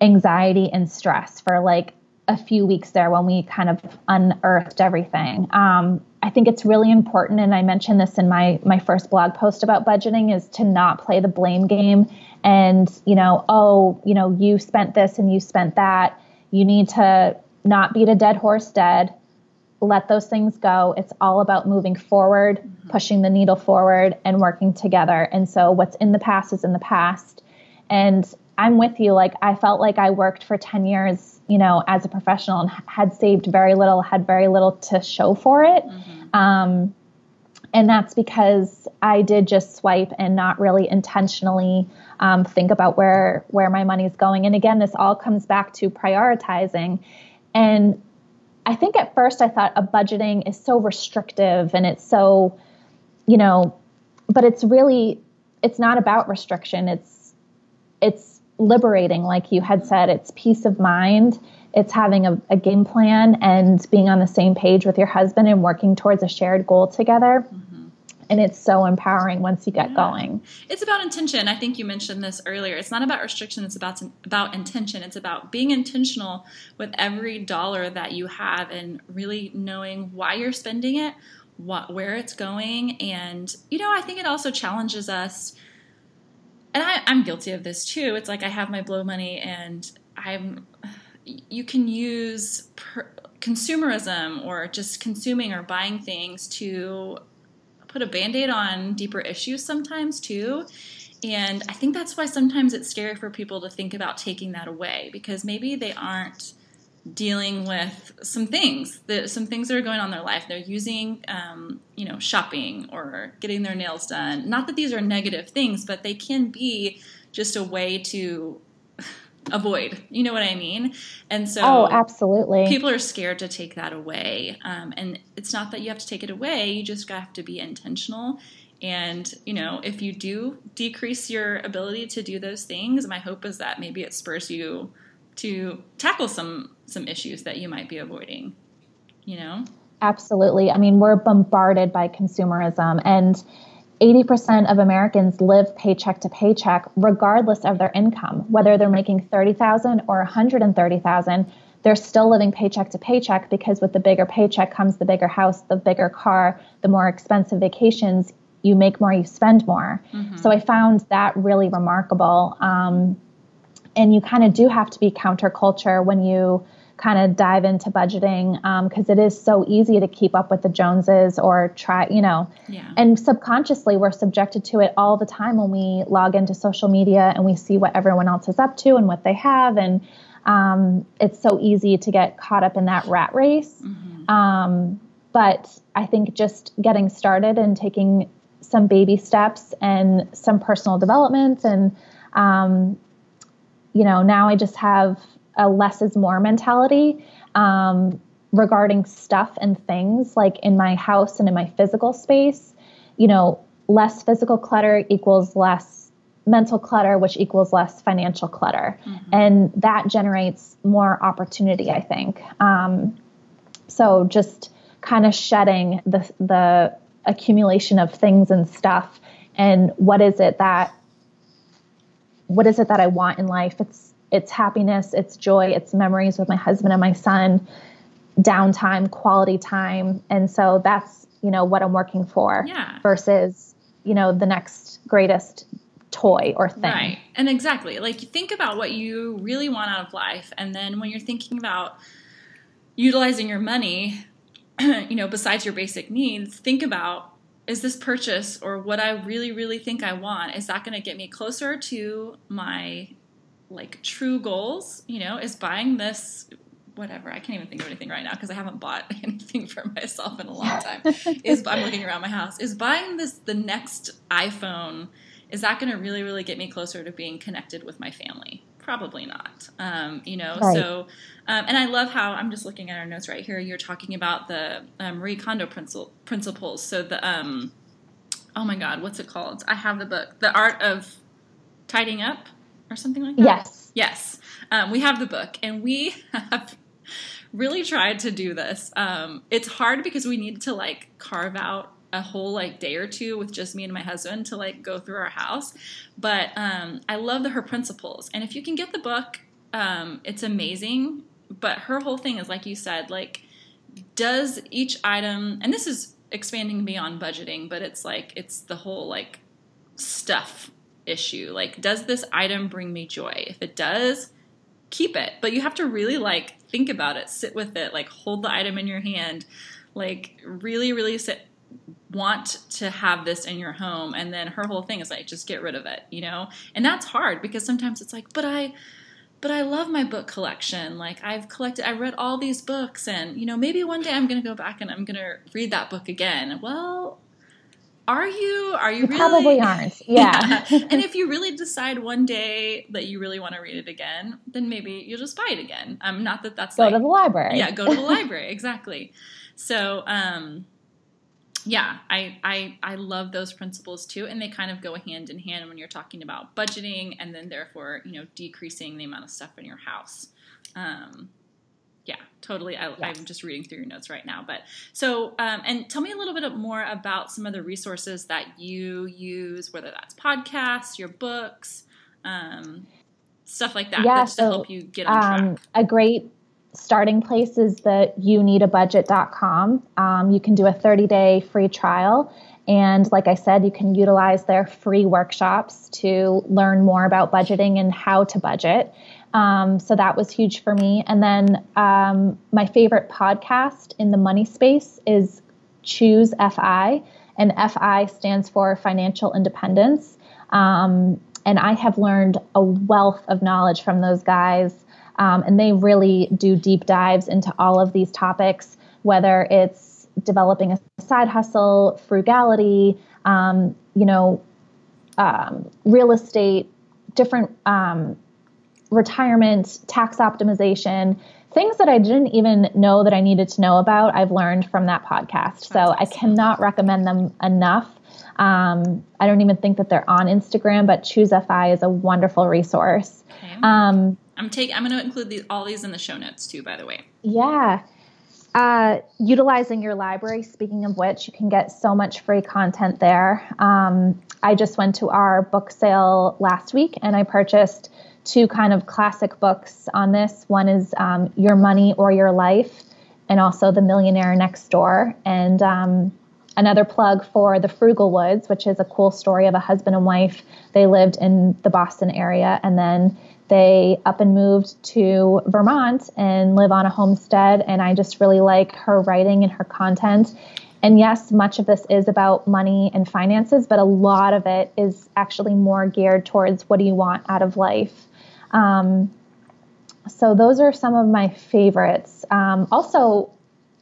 anxiety and stress for like a few weeks there when we kind of unearthed everything. Um, I think it's really important, and I mentioned this in my my first blog post about budgeting, is to not play the blame game. And you know, oh, you know, you spent this and you spent that. You need to not beat a dead horse dead. Let those things go. It's all about moving forward, mm-hmm. pushing the needle forward, and working together. And so, what's in the past is in the past. And I'm with you. Like I felt like I worked for 10 years you know, as a professional and had saved very little, had very little to show for it. Mm-hmm. Um, and that's because I did just swipe and not really intentionally um, think about where where my money is going. And again, this all comes back to prioritizing. And I think at first I thought a budgeting is so restrictive and it's so, you know, but it's really it's not about restriction. It's it's liberating, like you had said. It's peace of mind. It's having a, a, game plan and being on the same page with your husband and working towards a shared goal together. Mm-hmm. And it's so empowering once you get yeah. going. It's about intention. I think you mentioned this earlier. It's not about restriction. It's about about intention. It's about being intentional with every dollar that you have and really knowing why you're spending it, what where it's going, and you know I think it also challenges us and I, I'm guilty of this too. It's like I have my blow money, and I'm. You can use per, consumerism or just consuming or buying things to put a band-aid on deeper issues sometimes too. And I think that's why sometimes it's scary for people to think about taking that away because maybe they aren't dealing with some things that some things that are going on in their life. They're using, um, you know, shopping or getting their nails done. Not that these are negative things, but they can be just a way to avoid. You know what I mean? And so, oh, absolutely. People are scared to take that away, um, and it's not that you have to take it away. You just have to be intentional. And you know, if you do decrease your ability to do those things, my hope is that maybe it spurs you to tackle some some issues that you might be avoiding you know? Absolutely. I mean we're bombarded by consumerism and 80% of Americans live paycheck to paycheck regardless of their income. Whether they're making 30,000 or 130,000 they're still living paycheck to paycheck because with the bigger paycheck comes the bigger house the bigger car the more expensive vacations you make more you spend more. Mm-hmm. so i found that really remarkable. Um, and you kind of do have to be counterculture when you kind of dive into budgeting because um, it is so easy to keep up with the Joneses or try, you know. Yeah. And subconsciously, we're subjected to it all the time when we log into social media and we see what everyone else is up to and what they have. And um, it's so easy to get caught up in that rat race. Mm-hmm. Um, but I think just getting started and taking some baby steps and some personal development and um, you know now i just have a less is more mentality um, regarding stuff and things like in my house and in my physical space. You know, less physical clutter equals less mental clutter, which equals less financial clutter. Mm-hmm. And that generates more opportunity, I think. Um, so just kind of shedding the, the accumulation of things and stuff and what is it that what is it that I want in life? It's it's happiness, it's joy, it's memories with my husband and my son, downtime, quality time. And so that's, you know, what I'm working for yeah. versus, you know, the next greatest toy or thing. Right. And exactly. Like think about what you really want out of life. And then when you're thinking about utilizing your money, you know, besides your basic needs, think about is this purchase or what I really, really think I want, is that going to get me closer to my like true goals, you know, is buying this whatever. I can't even think of anything right now because I haven't bought anything for myself in a long time. is I'm looking around my house. Is buying this the next iPhone is that going to really really get me closer to being connected with my family? Probably not. Um, you know, right. so um, and I love how I'm just looking at our notes right here. You're talking about the um, Marie Kondo principle, principles. So the um, oh my God, what's it called? I have the book, The Art of Tidying Up or something like that? Yes. Yes. Um, we have the book, and we have really tried to do this. Um, it's hard because we need to like carve out a whole like day or two with just me and my husband to like go through our house. But um, I love the her principles, and if you can get the book, um, it's amazing. But her whole thing is like you said, like does each item, and this is expanding beyond budgeting, but it's like it's the whole like stuff issue. Like, does this item bring me joy? If it does, keep it. But you have to really like think about it, sit with it, like hold the item in your hand, like really, really sit want to have this in your home. And then her whole thing is like just get rid of it you know? And that's hard because sometimes it's like but i but i love my book collection. Like i've collected i read all these books and you know maybe one day i'm going to go back and i'm going to read that book again. Well are you? Are you, you really? Probably aren't. Yeah. yeah. And if you really decide one day that you really want to read it again, then maybe you'll just buy it again. Um, not that that's go like, to the library. Yeah, go to the library. Exactly. So, um, yeah, I, I I love those principles too, and they kind of go hand in hand when you're talking about budgeting, and then therefore you know decreasing the amount of stuff in your house. Um, yeah, totally. I, am just reading through your notes right now. But so, um, and tell me a little bit more about some of the resources that you use, whether that's podcasts, your books, um, stuff like that, yeah, so, to help you get on um, track. A great starting place is the youneedabudget.com. Um, you can do a 30 day free trial. And like I said, you can utilize their free workshops to learn more about budgeting and how to budget. Um, so that was huge for me. And then um, my favorite podcast in the money space is Choose FI, and FI stands for Financial Independence. Um, and I have learned a wealth of knowledge from those guys. Um, and they really do deep dives into all of these topics, whether it's developing a side hustle, frugality, um, you know, um, real estate, different retirement, tax optimization, things that I didn't even know that I needed to know about, I've learned from that podcast. So I cannot recommend them enough. Um, I don't even think that they're on Instagram, but Choose FI is a wonderful resource. Okay. Um, I'm take. I'm going to include these, all these in the show notes too. By the way. Yeah. Uh, utilizing your library. Speaking of which, you can get so much free content there. Um, I just went to our book sale last week and I purchased two kind of classic books on this. One is um, Your Money or Your Life, and also The Millionaire Next Door. And um, another plug for The Frugalwoods, which is a cool story of a husband and wife. They lived in the Boston area, and then they up and moved to Vermont and live on a homestead. And I just really like her writing and her content. And yes, much of this is about money and finances, but a lot of it is actually more geared towards what do you want out of life. Um, so those are some of my favorites. Um, also,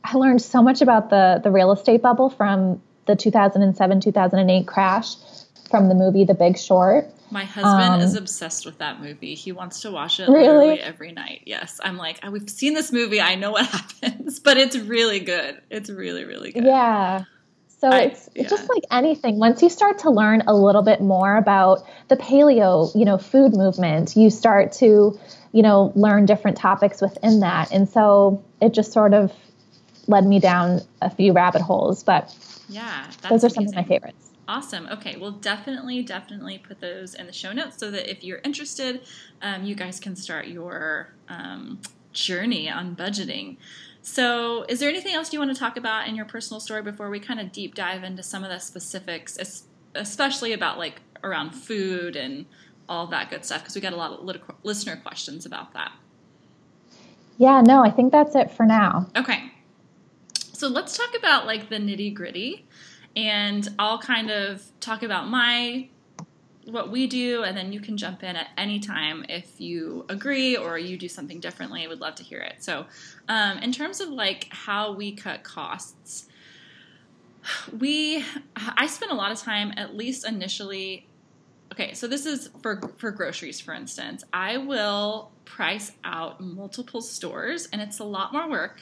I learned so much about the the real estate bubble from the 2007 2008 crash from the movie The Big Short. My husband um, is obsessed with that movie. He wants to watch it really? literally every night. Yes, I'm like, oh, we've seen this movie. I know what happens, but it's really good. It's really, really good. Yeah. So I, it's yeah. just like anything. Once you start to learn a little bit more about the paleo, you know, food movement, you start to, you know, learn different topics within that. And so it just sort of led me down a few rabbit holes. But yeah, those are amazing. some of my favorites. Awesome. Okay, we'll definitely, definitely put those in the show notes so that if you're interested, um, you guys can start your um, journey on budgeting. So, is there anything else you want to talk about in your personal story before we kind of deep dive into some of the specifics, especially about like around food and all that good stuff? Because we got a lot of listener questions about that. Yeah, no, I think that's it for now. Okay. So, let's talk about like the nitty gritty and I'll kind of talk about my what we do, and then you can jump in at any time if you agree or you do something differently. I would love to hear it. So, um, in terms of like how we cut costs, we I spend a lot of time, at least initially. Okay, so this is for for groceries, for instance. I will price out multiple stores, and it's a lot more work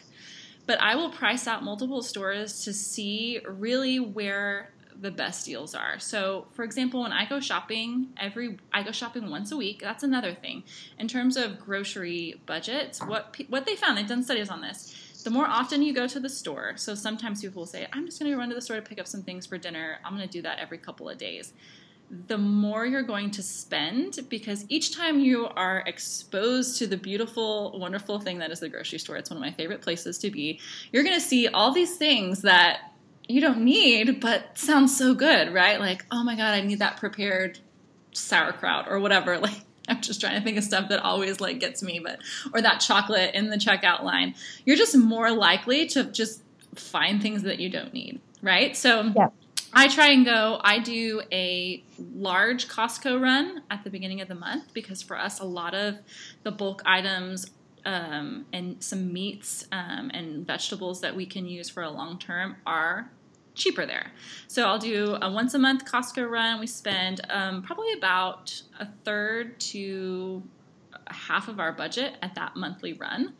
but I will price out multiple stores to see really where the best deals are. So, for example, when I go shopping every I go shopping once a week. That's another thing. In terms of grocery budgets, what what they found, they've done studies on this. The more often you go to the store, so sometimes people will say, "I'm just going to run to the store to pick up some things for dinner. I'm going to do that every couple of days." The more you're going to spend because each time you are exposed to the beautiful, wonderful thing that is the grocery store, it's one of my favorite places to be, you're going to see all these things that you don't need but sounds so good, right? Like, oh my God, I need that prepared sauerkraut or whatever. Like, I'm just trying to think of stuff that always like gets me, but or that chocolate in the checkout line. You're just more likely to just find things that you don't need, right? So yeah I try and go, I do a large Costco run at the beginning of the month because for us, a lot of the bulk items um, and some meats um, and vegetables that we can use for a long term are cheaper there. So I'll do a once a month Costco run. We spend um, probably about a third to half of our budget at that monthly run.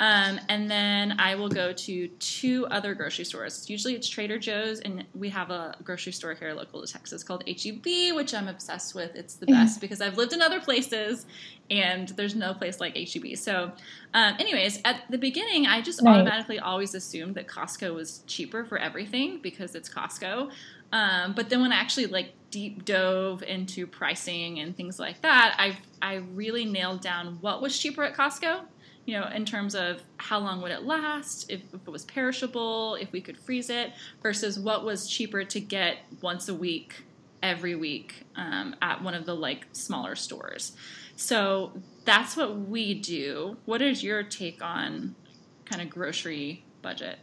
Um, and then I will go to two other grocery stores. Usually it's Trader Joe's, and we have a grocery store here local to Texas called HEB, which I'm obsessed with. It's the best because I've lived in other places and there's no place like HEB. So, um, anyways, at the beginning, I just right. automatically always assumed that Costco was cheaper for everything because it's Costco. Um, but then when I actually like deep dove into pricing and things like that, I I really nailed down what was cheaper at Costco you know, in terms of how long would it last, if, if, it was perishable, if we could freeze it, versus what was cheaper to get once a week, every week um, at one of the like smaller stores. So that's what we do. What is your take on kind of grocery budget?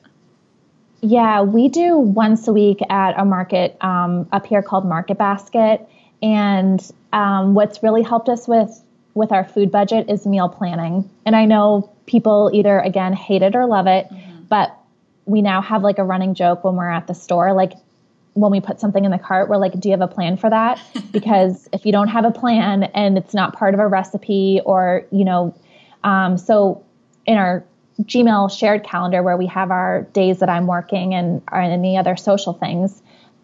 Yeah, we do once a week at a market um, up here called Market Basket. And um, what's really helped us with with our food budget is meal planning. And I know people either, again, hate it or love it, mm-hmm. but we now have like a running joke when we're at the store. Like when we put something in the cart, we're like, do you have a plan for that? because if you don't have a plan and it's not part of a recipe or, you know, um, so in our Gmail shared calendar where we have our days that I'm working and, and any other social things,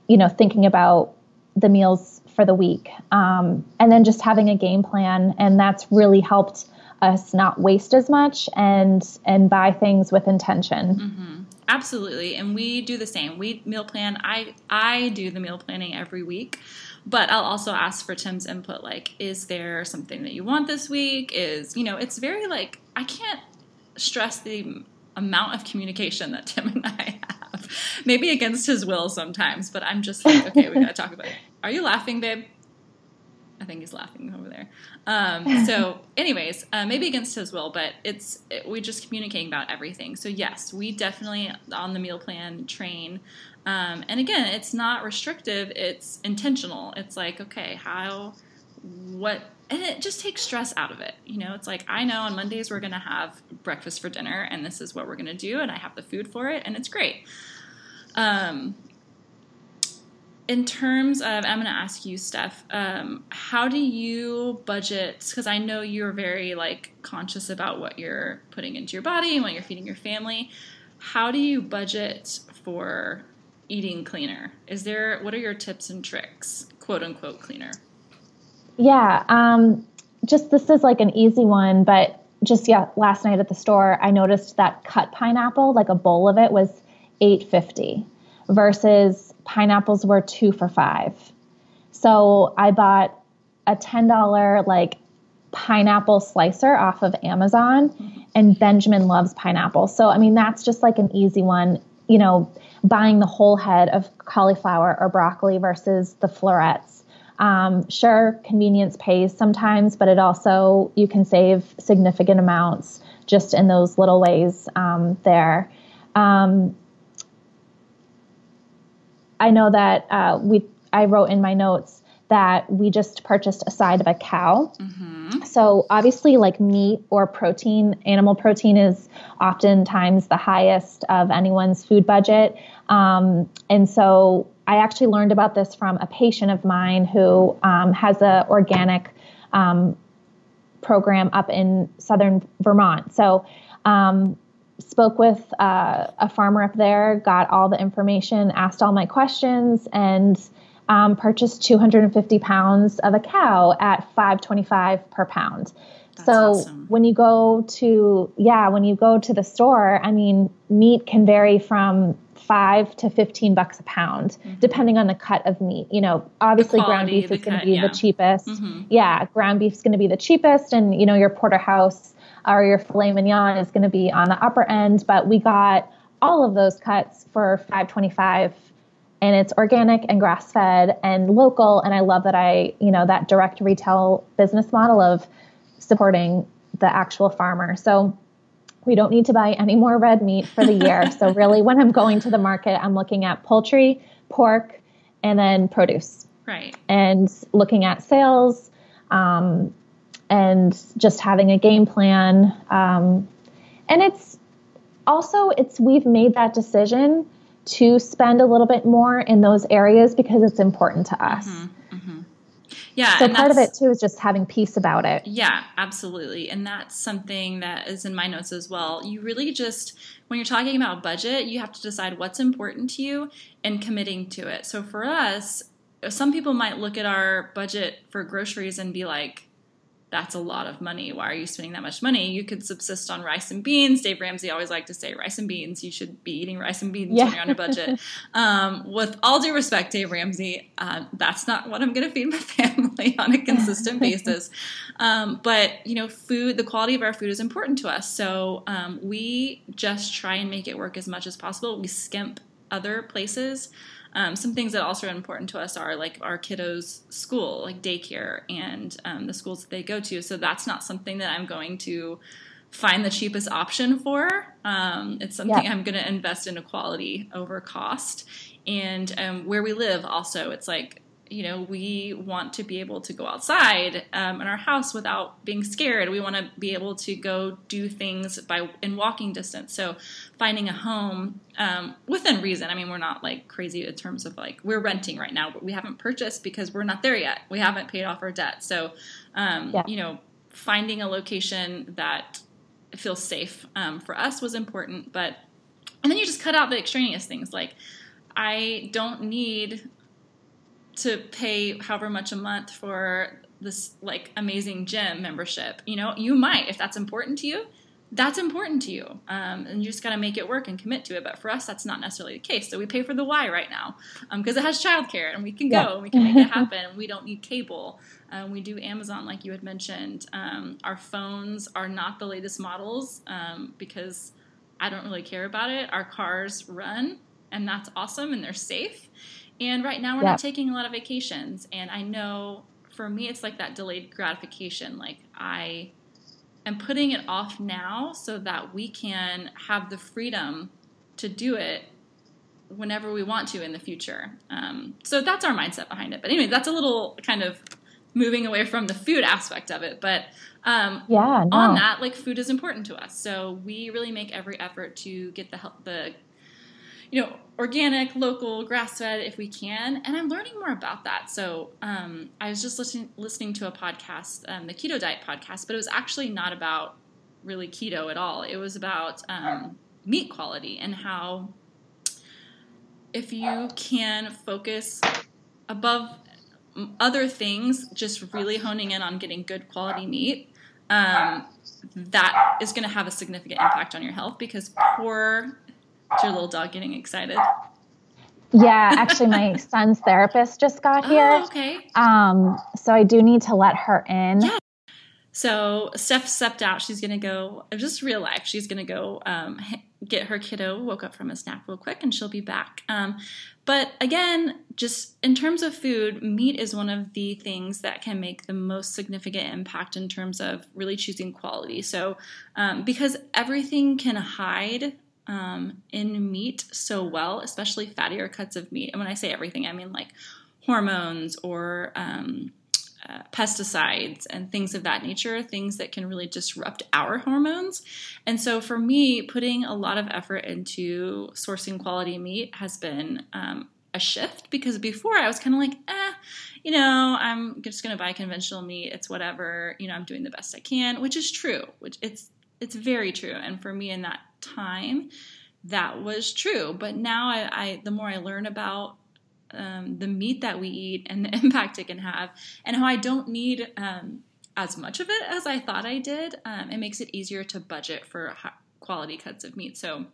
you know, thinking about the meals for the week. Um, and then just having a game plan. And that's really helped us not waste as much and and buy things with intention. Mm-hmm. Absolutely, and we do the same. We meal plan. I I do the meal planning every week, but I'll also ask for Tim's input. Like, is there something that you want this week? Is you know, it's very like I can't stress the amount of communication that Tim and I have. Maybe against his will sometimes, but I'm just like, okay, we gotta talk about it. Are you laughing, babe? I think he's laughing over there. Um, so, anyways, uh, maybe against his will, but it's it, we're just communicating about everything. So, yes, we definitely on the meal plan train. Um, and again, it's not restrictive; it's intentional. It's like, okay, how, what, and it just takes stress out of it. You know, it's like I know on Mondays we're gonna have breakfast for dinner, and this is what we're gonna do, and I have the food for it, and it's great. Um, in terms of, I'm going to ask you, Steph, um, how do you budget? Because I know you're very like conscious about what you're putting into your body and what you're feeding your family. How do you budget for eating cleaner? Is there what are your tips and tricks, quote unquote, cleaner? Yeah, um, just this is like an easy one, but just yeah, last night at the store, I noticed that cut pineapple, like a bowl of it, was eight fifty versus pineapples were two for five. So I bought a $10 like pineapple slicer off of Amazon, and Benjamin loves pineapple. So, I mean, that's just like an easy one, you know, buying the whole head of cauliflower or broccoli versus the florets. Um, sure, convenience pays sometimes, but it also, you can save significant amounts just in those little ways um, there. Um, I know that uh, we I wrote in my notes that we just purchased a side of a cow. Mm-hmm. So obviously, like meat or protein, animal protein is oftentimes the highest of anyone's food budget. Um, and so I actually learned about this from a patient of mine who um, has an organic um, program up in southern Vermont. So um, spoke with uh, a farmer up there, got all the information, asked all my questions, and um, purchased 250 pounds of a cow at 5.25 per pound. That's so awesome. when you go to yeah, when you go to the store, I mean, meat can vary from five to 15 bucks a pound, mm-hmm. depending on the cut of meat. You know, obviously ground beef is going to be yeah. the cheapest. Mm-hmm. Yeah, ground beef is going to be the cheapest. And, you know, your porterhouse or your filet mignon is going to be on the upper end, but we got all of those cuts for 525 and it's organic and grass fed and local and I love that I, you know, that direct retail business model of supporting the actual farmer. So we don't need to buy any more red meat for the year. so really when I'm going to the market, I'm looking at poultry, pork, and then produce. Right. And looking at sales, um, and just having a game plan. Um, and it's also it's we've made that decision to spend a little bit more in those areas because it's important to us. Mm-hmm, mm-hmm. Yeah. So part of it too is just having peace about it. Yeah, absolutely. And that's something that is in my notes as well. You really just, when you're talking about budget, you have to decide what's important to you and committing to it. So for us, some people might look at our budget for groceries and be like, that's a lot of money. Why are you spending that much money? You could subsist on rice and beans. Dave Ramsey always liked to say rice and beans. You should be eating rice and beans yeah. when you're on a budget. um, with all due respect, Dave Ramsey, uh, that's not what I'm going to feed my family on a consistent basis. Um, but you know, food, the quality of our food is important to us. So um, we just try and make it work as much as possible. We skimp other places. Um, some things that also are important to us are like our kiddos' school, like daycare, and um, the schools that they go to. So that's not something that I'm going to find the cheapest option for. Um, it's something yeah. I'm going to invest in quality over cost. And um, where we live, also, it's like you know, we want to be able to go outside um, in our house without being scared. We want to be able to go do things by in walking distance. So finding a home um, within reason. I mean, we're not like crazy in terms of like we're renting right now, but we haven't purchased because we're not there yet. We haven't paid off our debt. So, um, yeah. you know, finding a location that feels safe um, for us was important. But and then you just cut out the extraneous things like. I don't need to pay however much a month for this like amazing gym membership. You know, you might if that's important to you. That's important to you, um, and you just got to make it work and commit to it. But for us, that's not necessarily the case. So we pay for the Y right now because um, it has childcare, and we can yeah. go and we can make it happen. we don't need cable. Um, we do Amazon, like you had mentioned. Um, our phones are not the latest models um, because I don't really care about it. Our cars run, and that's awesome, and they're safe. And right now, we're yeah. not taking a lot of vacations. And I know for me, it's like that delayed gratification. Like I am putting it off now so that we can have the freedom to do it whenever we want to in the future. Um, so that's our mindset behind it. But anyway, that's a little kind of moving away from the food aspect of it. But um, yeah, no. on that, like food is important to us. So we really make every effort to get the help the you know organic, local, grass fed if we can. And I'm learning more about that. So um, I was just listening listening to a podcast, um, the Keto Diet podcast, but it was actually not about really keto at all. It was about um, meat quality and how if you can focus above other things, just really honing in on getting good quality meat, um, that is going to have a significant impact on your health because poor, is your little dog getting excited? Yeah, actually, my son's therapist just got oh, here. Oh, okay. Um, so I do need to let her in. Yeah. So Steph stepped out. She's gonna go. Just real life. She's gonna go um, get her kiddo woke up from a nap real quick, and she'll be back. Um, but again, just in terms of food, meat is one of the things that can make the most significant impact in terms of really choosing quality. So, um, because everything can hide um, in meat so well, especially fattier cuts of meat. And when I say everything, I mean like hormones or um, uh, pesticides and things of that nature, things that can really disrupt our hormones. And so, for me, putting a lot of effort into sourcing quality meat has been um, a shift because before I was kind of like, eh, you know, I'm just going to buy conventional meat. It's whatever. You know, I'm doing the best I can, which is true. Which it's it's very true. And for me, in that time, that was true. But now, I, I the more I learn about um, the meat that we eat and the impact it can have, and how I don't need um, as much of it as I thought I did. Um, it makes it easier to budget for quality cuts of meat. So,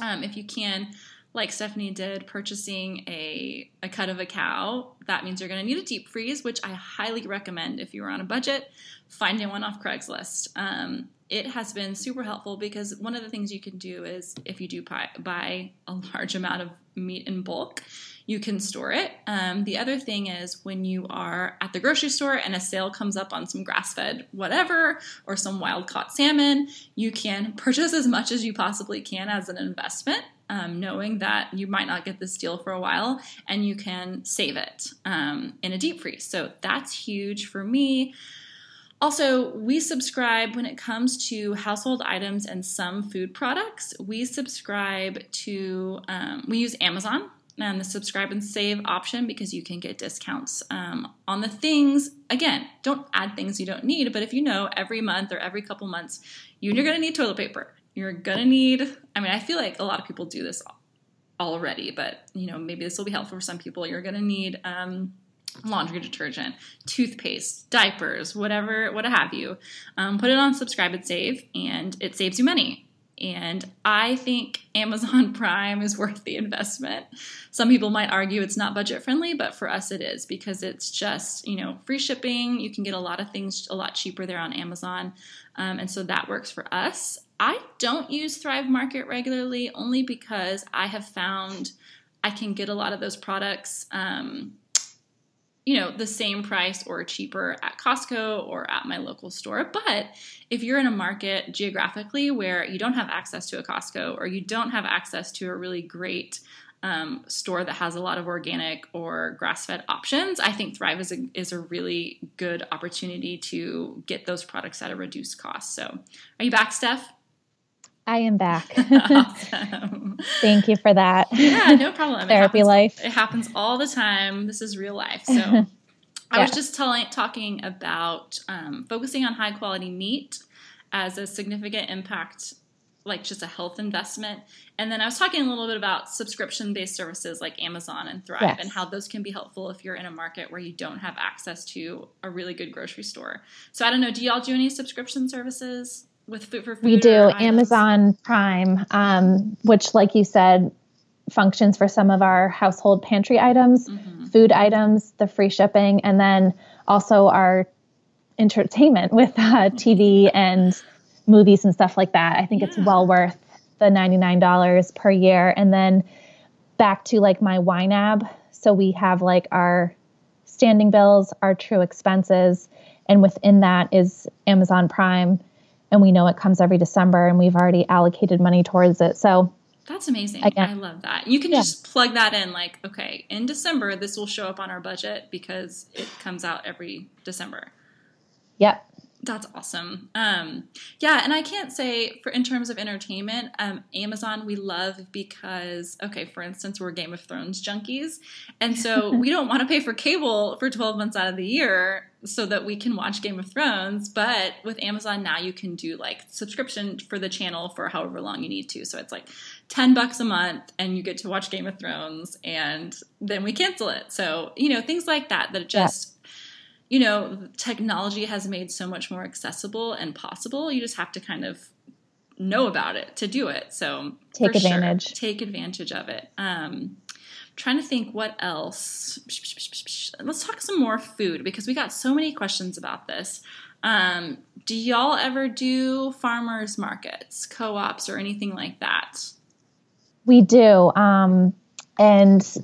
um, if you can, like Stephanie did, purchasing a, a cut of a cow, that means you're going to need a deep freeze, which I highly recommend if you're on a budget. Finding one off Craigslist. Um, it has been super helpful because one of the things you can do is if you do buy, buy a large amount of meat in bulk, you can store it. Um, the other thing is when you are at the grocery store and a sale comes up on some grass fed whatever or some wild caught salmon, you can purchase as much as you possibly can as an investment. Um, knowing that you might not get this deal for a while and you can save it um, in a deep freeze. So that's huge for me. Also, we subscribe when it comes to household items and some food products. We subscribe to, um, we use Amazon and the subscribe and save option because you can get discounts um, on the things. Again, don't add things you don't need, but if you know every month or every couple months you're to need toilet paper, you're to need, I mean, I feel like a lot of people do this already, but you know, maybe this will be helpful for some people. You're to need um, laundry detergent, toothpaste, diapers, whatever, what have you. Um, put it on subscribe and save, and it saves you money. And I think Amazon Prime is worth the investment. Some people might argue it's not budget friendly, but for us it is because it's just, you know, free shipping. You can get a lot of things a lot cheaper there on Amazon. Um, and so that works for us. I don't use Thrive Market regularly only because I have found I can get a lot of those products. Um, you know, the same price or cheaper at Costco or at my local store. But if you're in a market geographically where you don't have access to a Costco or you don't have access to a really great um, store that has a lot of organic or grass fed options, I think Thrive is a, is a really good opportunity to get those products at a reduced cost. So, are you back, Steph? I am back. awesome. Thank you for that. Yeah, no problem. Therapy it happens, life. It happens all the time. This is real life. So yeah. I was just telling, talking about um, focusing on high quality meat as a significant impact, like just a health investment. And then I was talking a little bit about subscription based services like Amazon and Thrive yes. and how those can be helpful if you're in a market where you don't have access to a really good grocery store. So I don't know, do y'all do any subscription services? With food for food we do amazon prime um, which like you said functions for some of our household pantry items mm-hmm. food items the free shipping and then also our entertainment with uh, tv and movies and stuff like that i think yeah. it's well worth the $99 per year and then back to like my YNAB so we have like our standing bills our true expenses. And within that is Amazon Prime. And we know it comes every December and we've already allocated money towards it. So that's amazing. Again, I love that. You can yeah. just plug that in like, okay, in December, this will show up on our budget because it comes out every December. Yep. That's awesome. Um, yeah, and I can't say for in terms of entertainment, um, Amazon we love because okay, for instance, we're Game of Thrones junkies, and so we don't want to pay for cable for twelve months out of the year so that we can watch Game of Thrones. But with Amazon now, you can do like subscription for the channel for however long you need to. So it's like ten bucks a month, and you get to watch Game of Thrones, and then we cancel it. So you know things like that that just. Yeah you know, technology has made so much more accessible and possible. You just have to kind of know about it to do it. So take advantage. Sure, take advantage of it. Um, trying to think what else. Let's talk some more food because we got so many questions about this. Um, do y'all ever do farmers markets, co-ops, or anything like that? We do, um, and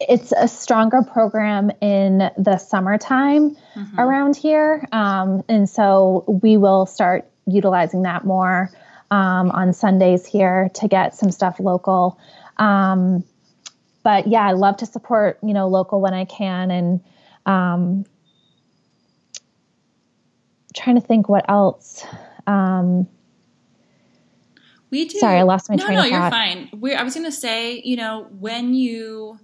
it's a stronger program in the summertime mm-hmm. around here. Um, and so we will start utilizing that more um, on Sundays here to get some stuff local. Um, but yeah, I love to support, you know, local when I can. And um, trying to think what else. Um, we do. Sorry, I lost my no, train no, of thought. No, you're fine. we I was going to say, you know, when you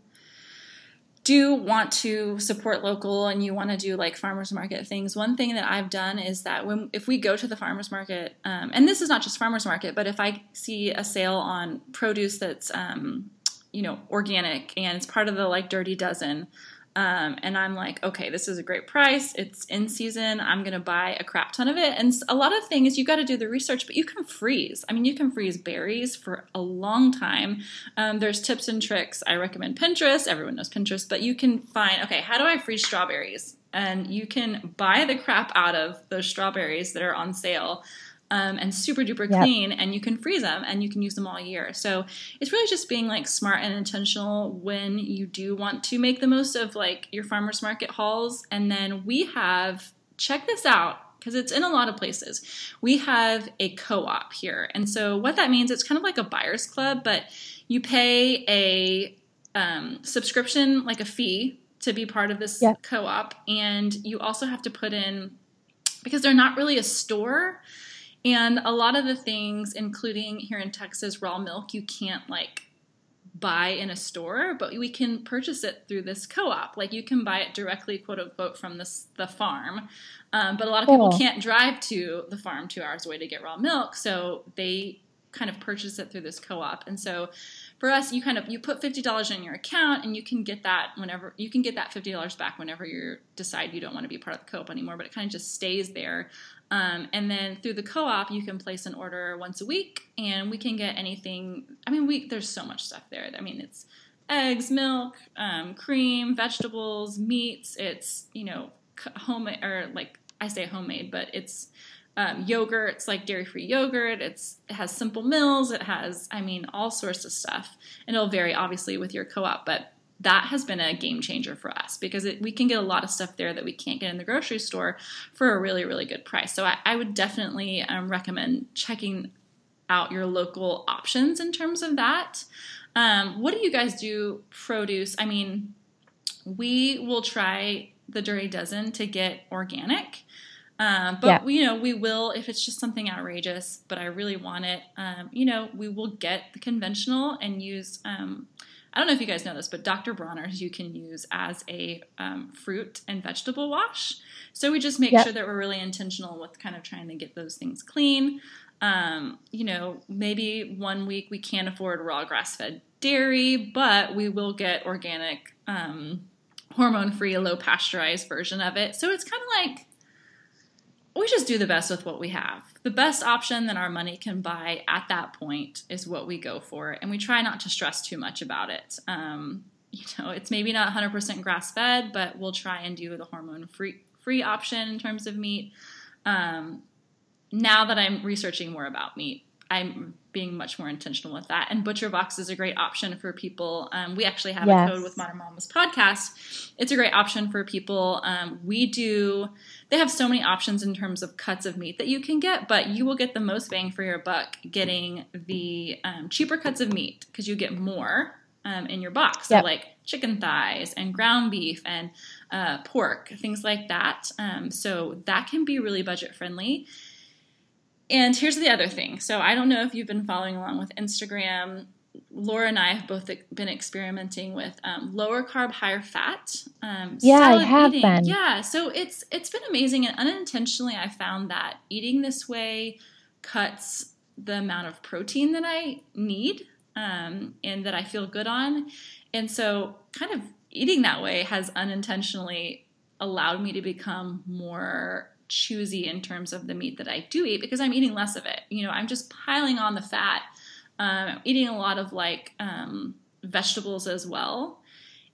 do want to support local and you want to do like farmers market things one thing that i've done is that when if we go to the farmers market um, and this is not just farmers market but if i see a sale on produce that's um, you know organic and it's part of the like dirty dozen um, and I'm like, okay, this is a great price. It's in season. I'm going to buy a crap ton of it. And a lot of things, you got to do the research, but you can freeze. I mean, you can freeze berries for a long time. Um, there's tips and tricks. I recommend Pinterest. Everyone knows Pinterest, but you can find, okay, how do I freeze strawberries? And you can buy the crap out of those strawberries that are on sale um, and super duper yep. clean, and you can freeze them and you can use them all year. So it's really just being like smart and intentional when you do want to make the most of like your farmers market hauls. And then we have check this out because it's in a lot of places. We have a co-op here, and so what that means, it's kind of like a buyers club, but you pay a um, subscription, like a fee, to be part of this yep. co-op, and you also have to put in because they're not really a store and a lot of the things, including here in Texas, raw milk, you can't like buy in a store, but we can purchase it through this co-op. Like you can buy it directly, quote unquote, from this the farm. Um, but a lot of people can't drive to the farm two hours away to get raw milk, so they kind of purchase it through this co-op. And so for us, you kind of you put fifty dollars in your account, and you can get that whenever you can get that fifty dollars back whenever you decide you don't want to be part of the co-op anymore. But it kind of just stays there um, and then through the co-op, you can place an order once a week, and we can get anything. I mean, we there's so much stuff there. I mean, it's eggs, milk, um, cream, vegetables, meats. It's you know homemade or like I say homemade, but it's um, yogurt. It's like dairy-free yogurt. It's it has simple meals. It has I mean all sorts of stuff, and it'll vary obviously with your co-op, but that has been a game changer for us because it, we can get a lot of stuff there that we can't get in the grocery store for a really, really good price. So I, I would definitely um, recommend checking out your local options in terms of that. Um, what do you guys do produce? I mean, we will try the Dirty Dozen to get organic. Um, but yeah. you know, we will if it's just something outrageous. But I really want it. Um, you know, we will get the conventional and use um, I don't know if you guys know this, but Dr. Bronner's you can use as a um, fruit and vegetable wash. So we just make yep. sure that we're really intentional with kind of trying to get those things clean. Um, you know, maybe one week we can't afford raw grass fed dairy, but we will get organic, um, hormone free, low pasteurized version of it. So it's kind of like we just do the best with what we have. The best option that our money can buy at that point is what we go for, and we try not to stress too much about it. Um, you know, it's maybe not 100% grass fed, but we'll try and do the hormone free free option in terms of meat. Um, now that I'm researching more about meat, I'm being much more intentional with that. And ButcherBox is a great option for people. Um, we actually have Yes. a code with Modern Mamas podcast. It's a great option for people. Um, we do. They have so many options in terms of cuts of meat that you can get, but you will get the most bang for your buck getting the um, cheaper cuts of meat because you get more um, in your box. So Yep. like chicken thighs and ground beef and uh, pork, things like that. Um, so that can be really budget friendly. And here's the other thing. So I don't know if you've been following along with Instagram. Laura and I have both been experimenting with um, lower carb, higher fat. Um, Yeah, I have eating. been. Yeah, so it's it's been amazing, and unintentionally, I found that eating this way cuts the amount of protein that I need um, and that I feel good on. And so, kind of eating that way has unintentionally allowed me to become more choosy in terms of the meat that I do eat because I'm eating less of it. You know, I'm just piling on the fat. Um, eating a lot of like um, vegetables as well.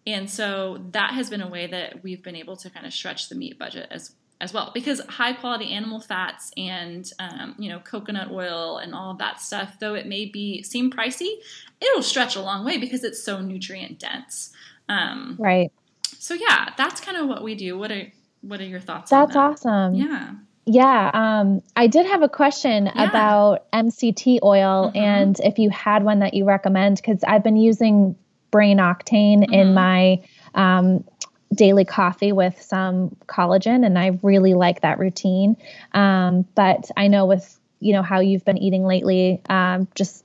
And so that has been a way that we've been able to kind of stretch the meat budget as as well because high quality animal fats and um, you know coconut oil and all that stuff though it may be seem pricey it'll stretch a long way because it's so nutrient dense um, Right. so yeah that's kind of what we do what are what are your thoughts on That's that awesome. yeah Yeah, um, I did have a question Yeah. about MCT oil Mhm. and if you had one that you recommend, because I've been using brain octane in my um, daily coffee with some collagen, and I really like that routine. Um, but I know with you know how you've been eating lately, um, just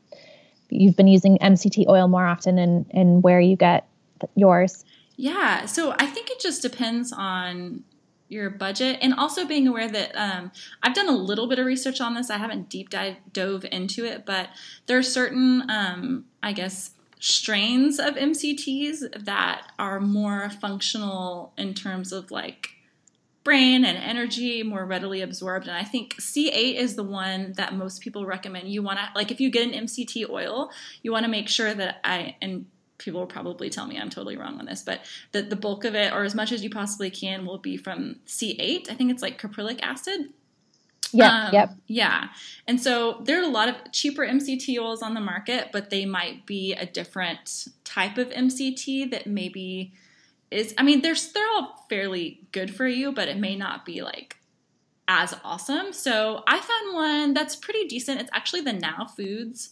you've been using MCT oil more often, and and where you get yours. Yeah, so I think it just depends on your budget. And also being aware that um, I've done a little bit of research on this. I haven't deep dive dove into it, but there are certain, um, I guess, strains of MCTs that are more functional in terms of like brain and energy more readily absorbed. And i think c8 is the one that most people recommend. You want to like if you get an mct oil you want to make sure that i and people will probably tell me i'm totally wrong on this but that the bulk of it or as much as you possibly can will be from c8 i think it's like caprylic acid Yeah. um, yep. Yeah. And so there are a lot of cheaper MCT oils on the market, but they might be a different type of MCT that maybe is I mean, they're they're all fairly good for you, but it may not be like as awesome. So I found one that's pretty decent. It's actually the Now Foods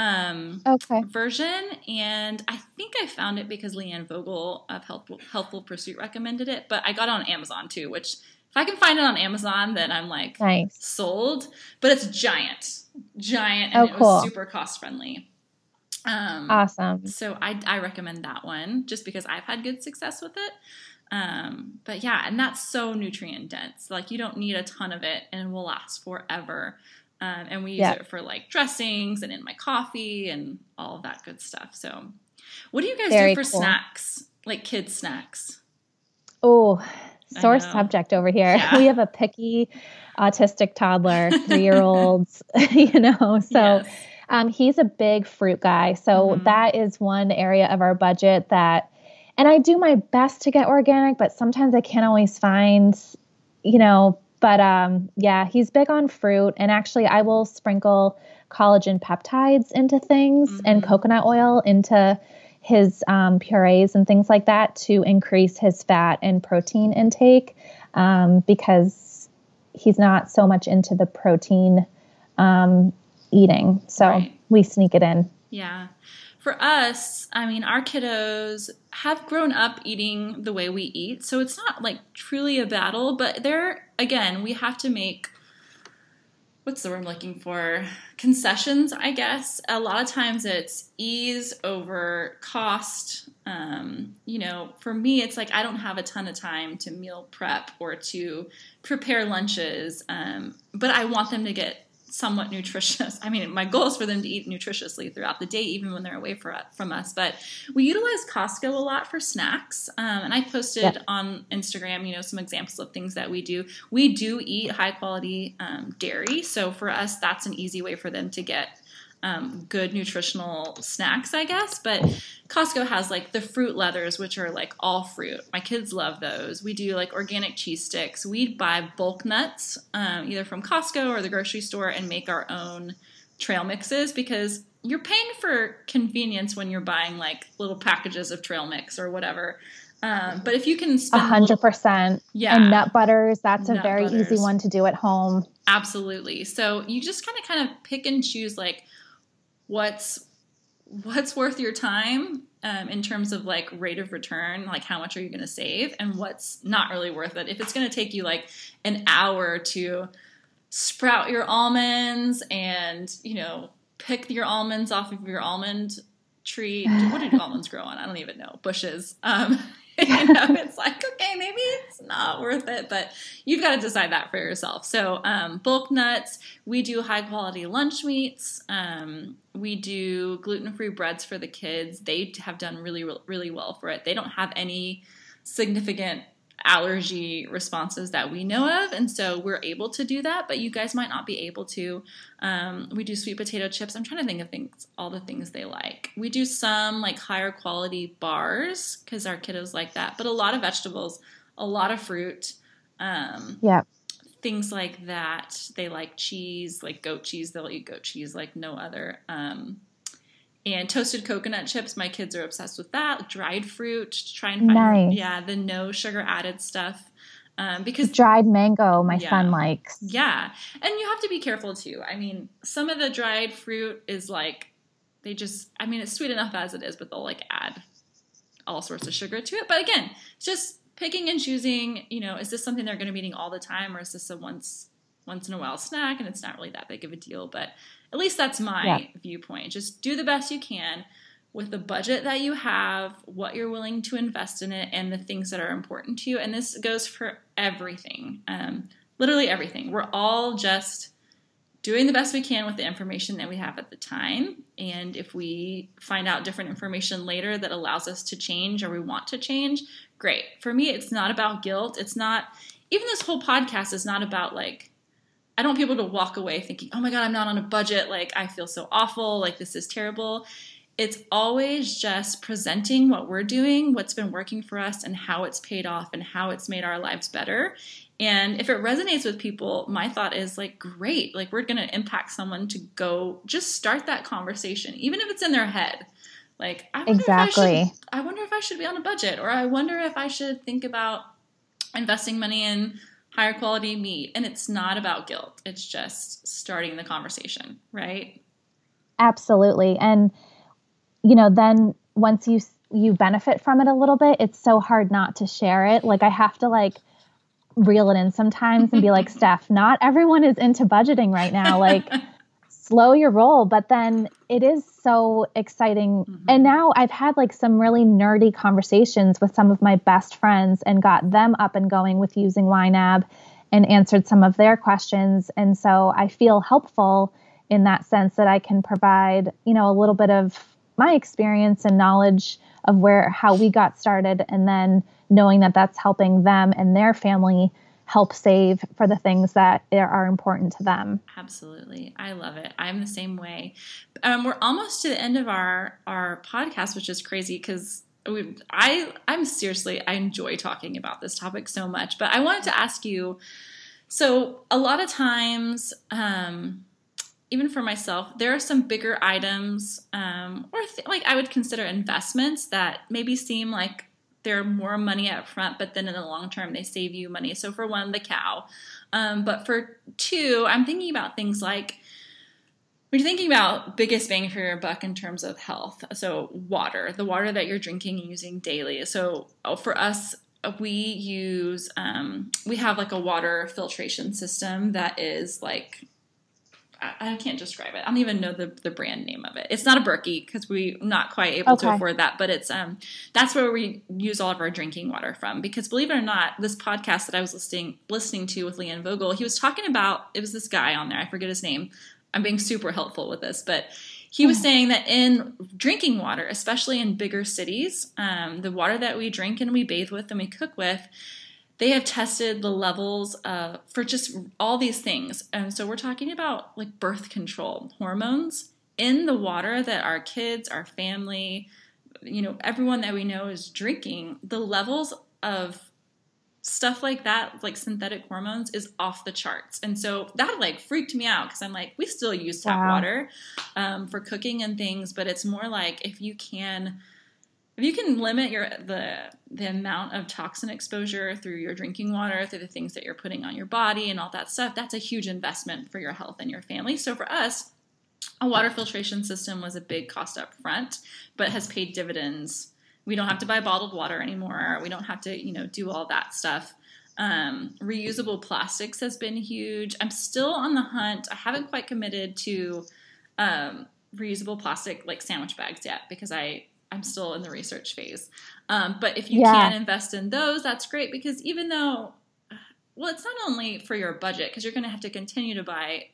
um, Okay. version, and I think I found it because Leanne Vogel of Helpful, Healthful Pursuit recommended it. But I got it on Amazon too, which if I can find it on Amazon, then I'm like Nice. sold. But it's giant, giant, Oh, and it was super cost friendly. Um, Awesome. so I, I recommend that one just because I've had good success with it. Um, but yeah, and that's so nutrient dense. Like you don't need a ton of it, and it will last forever. Um, and we use Yeah. it for like dressings and in my coffee and all of that good stuff. So, what do you guys Very do for cool. snacks, like kids snacks? Oh, sore subject over here. Yeah. We have a picky autistic toddler, three year olds, you know. So Yes. um, he's a big fruit guy. So Mhm. that is one area of our budget that, and I do my best to get organic, but sometimes I can't always find, you know, but um, yeah, he's big on fruit. And actually, I will sprinkle collagen peptides into things and Mhm. coconut oil into his um, purees and things like that to increase his fat and protein intake um, because he's not so much into the protein um, eating. So Right. we sneak it in. Yeah. For us, I mean, our kiddos have grown up eating the way we eat. So it's not like truly a battle, but there, again, we have to make what's the word I'm looking for? Concessions, I guess. A lot of times it's ease over cost. Um, you know, for me, it's like I don't have a ton of time to meal prep or to prepare lunches, um, but I want them to get somewhat nutritious. I mean, my goal is for them to eat nutritiously throughout the day, even when they're away for, from us. But we utilize Costco a lot for snacks, um, and I posted Yeah. on Instagram, you know, some examples of things that we do. We do eat high quality um, dairy, so for us, that's an easy way for them to get um, good nutritional snacks, I guess. But Costco has like the fruit leathers, which are like all fruit. My kids love those. We do like organic cheese sticks. We buy bulk nuts, um, either from Costco or the grocery store, and make our own trail mixes because you're paying for convenience when you're buying like little packages of trail mix or whatever. Um, but if you can spend a hundred percent, yeah, and nut butters, that's Nut a very butters. easy one to do at home. absolutely. So you just kind of kind of pick and choose like what's what's worth your time um, in terms of like rate of return, like how much are you going to save, and what's not really worth it. If it's going to take you like an hour to sprout your almonds and you know pick your almonds off of your almond tree. What do almonds grow on? I don't even know. Bushes. Um, you know, it's like okay, maybe it's not worth it, but you've got to decide that for yourself. So, um, bulk nuts. We do high quality lunch meats. Um, we do gluten free breads for the kids. They have done really, really well for it. They don't have any significant allergy responses that we know of and so we're able to do that but you guys might not be able to. Um, we do sweet potato chips. I'm trying to think of things all the things they like. We do some like higher quality bars because our kiddos like that but a lot of vegetables a lot of fruit um, Yeah. things like that. They like cheese like goat cheese. They'll eat goat cheese like no other. Um, and toasted coconut chips my kids are obsessed with that dried fruit to try and find Nice. yeah the no sugar added stuff um, because Dried mango, my Yeah. son likes. yeah and you have to be careful too i mean some of the dried fruit is like they just i mean it's sweet enough as it is but they'll like add all sorts of sugar to it but again it's just picking and choosing you know is this something they're going to be eating all the time or is this a once once in a while snack and it's not really that big of a deal but at least that's my Yeah. viewpoint. Just do the best you can with the budget that you have what you're willing to invest in it and the things that are important to you. And this goes for everything. Um, literally everything. We're all just doing the best we can with the information that we have at the time. And if we find out different information later that allows us to change or we want to change great. For me it's not about guilt. It's not even this whole podcast is not about like I don't want people to walk away thinking, oh my God, I'm not on a budget. Like, I feel so awful. Like, this is terrible. It's always just presenting what we're doing, what's been working for us, and how it's paid off and how it's made our lives better. And if it resonates with people, my thought is like, great. Like, we're going to impact someone to go just start that conversation, even if it's in their head. Like, I wonder if I should Exactly. I wonder if I should be on a budget, or I wonder if I should think about investing money in higher quality meat. And it's not about guilt, it's just starting the conversation, right? Absolutely. And you know, then once you you benefit from it a little bit, it's so hard not to share it. Like I have to like reel it in sometimes and be like, "Steph, not everyone is into budgeting right now. Like slow your roll." But then it is so exciting. Mhm. And now I've had like some really nerdy conversations with some of my best friends and got them up and going with using YNAB and answered some of their questions. And so I feel helpful in that sense that I can provide, you know, a little bit of my experience and knowledge of where how we got started and then knowing that that's helping them and their family help save for the things that are important to them. Absolutely. I love it. I'm the same way. Um, we're almost to the end of our, our podcast, which is crazy because we, I, I'm seriously, I enjoy talking about this topic so much. But I wanted to ask you so, a lot of times, um, even for myself, there are some bigger items, um, or th- like I would consider investments that maybe seem like they're more money up front, but then in the long term, they save you money. So, for one, the cow. Um, but for two, I'm thinking about things like when you're thinking about biggest bang for your buck in terms of health. So, water, the water that you're drinking and using daily. So, oh, for us, we use, um, we have like a water filtration system that is like, I, I can't describe it. I don't even know the, the brand name of it. It's not a Berkey because we're not quite able to afford that, but it's um that's where we use all of our drinking water from. Because believe it or not, this podcast that I was listening listening to with Leanne Vogel, he was talking about it was this guy on there. I forget his name. I'm being super helpful with this, but he was saying that in drinking water, especially in bigger cities, um, the water that we drink and we bathe with and we cook with, they have tested the levels uh, for just all these things. And so we're talking about like birth control hormones in the water that our kids, our family, you know, everyone that we know is drinking. The levels of stuff like that, like synthetic hormones, is off the charts. And so that like freaked me out because I'm like, we still use tap wow. water um, for cooking and things, but it's more like if you can if you can limit your the the amount of toxin exposure through your drinking water through the things that you're putting on your body and all that stuff that's a huge investment for your health and your family. So for us a water filtration system was a big cost up front but has paid dividends. We don't have to buy bottled water anymore. We don't have to you know do all that stuff. Um, reusable plastics has been huge. I'm still on the hunt. I haven't quite committed to um, reusable plastic like sandwich bags yet because i I'm still in the research phase. Um, but if you yeah. can invest in those, that's great because even though, well, it's not only for your budget because you're going to have to continue to buy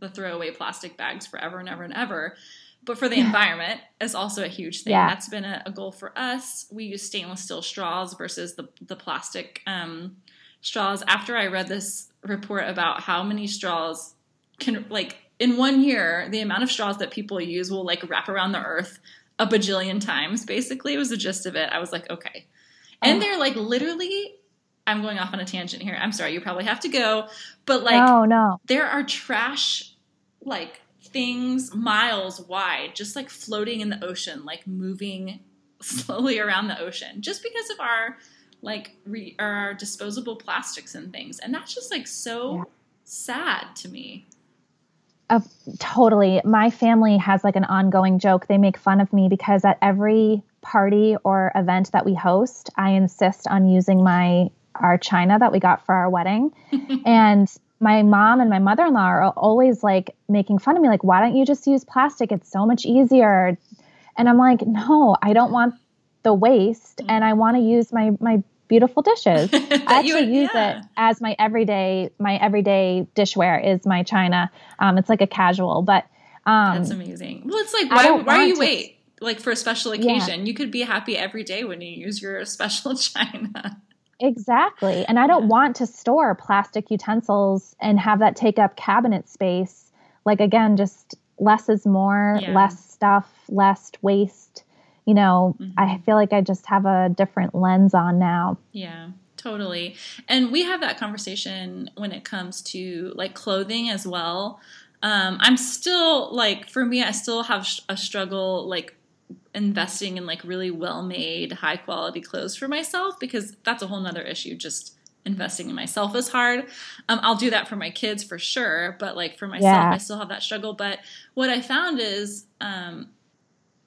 the throwaway plastic bags forever and ever and ever. But for the yeah. environment, it's also a huge thing. Yeah. That's been a, a, goal for us. We use stainless steel straws versus the the plastic um, straws. After I read this report about how many straws can like in one year, the amount of straws that people use will like wrap around the earth a bajillion times, basically, was the gist of it. I was like, okay. And oh. they're like literally, I'm going off on a tangent here. I'm sorry, you probably have to go. But like, no, no. there are trash, like, things miles wide, just like floating in the ocean, like moving slowly around the ocean, just because of our like re- our disposable plastics and things. And that's just like so yeah. sad to me. Of totally. My family has like an ongoing joke. They make fun of me because at every party or event that we host, I insist on using my our china that we got for our wedding. and my mom and my mother-in-law are always like making fun of me like why don't you just use plastic? It's so much easier. And I'm like, "No, I don't want the waste mm. and I want to use my my beautiful dishes. I actually would, use yeah. it as my everyday my everyday dishware is my china. Um, it's like a casual, but um, that's amazing. Well, it's like why why you to, wait? Like for a special occasion, yeah. you could be happy every day when you use your special china. Exactly. And I don't yeah. want to store plastic utensils and have that take up cabinet space. Like again, just less is more, less stuff, less waste you know, mm-hmm. I feel like I just have a different lens on now. Yeah, totally. And we have that conversation when it comes to like clothing as well. Um, I'm still like, for me, I still have a struggle like investing in like really well made, high quality clothes for myself because that's a whole nother issue. Just investing in myself is hard. Um, I'll do that for my kids for sure, but like for myself, yeah. I still have that struggle. But what I found is, um,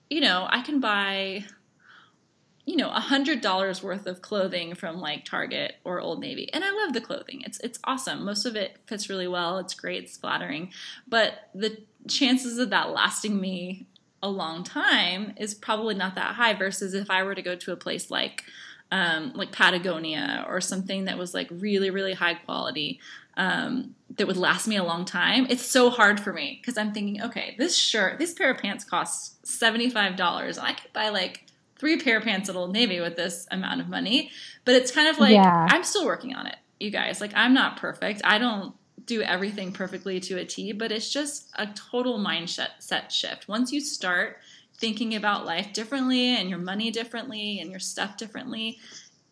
you know, I can buy, you know, a hundred dollars worth of clothing from like Target or Old Navy, and I love the clothing. It's it's awesome. Most of it fits really well. It's great. It's flattering, but the chances of that lasting me a long time is probably not that high. Versus if I were to go to a place like um, like Patagonia or something that was like really really high quality um, that would last me a long time, it's so hard for me because I'm thinking, okay, this shirt, this pair of pants costs $75. And I could buy like three pair of pants at Old Navy with this amount of money. But it's kind of like, yeah. I'm still working on it, you guys. Like, I'm not perfect. I don't do everything perfectly to a T, but it's just a total mindset shift. Once you start thinking about life differently and your money differently and your stuff differently,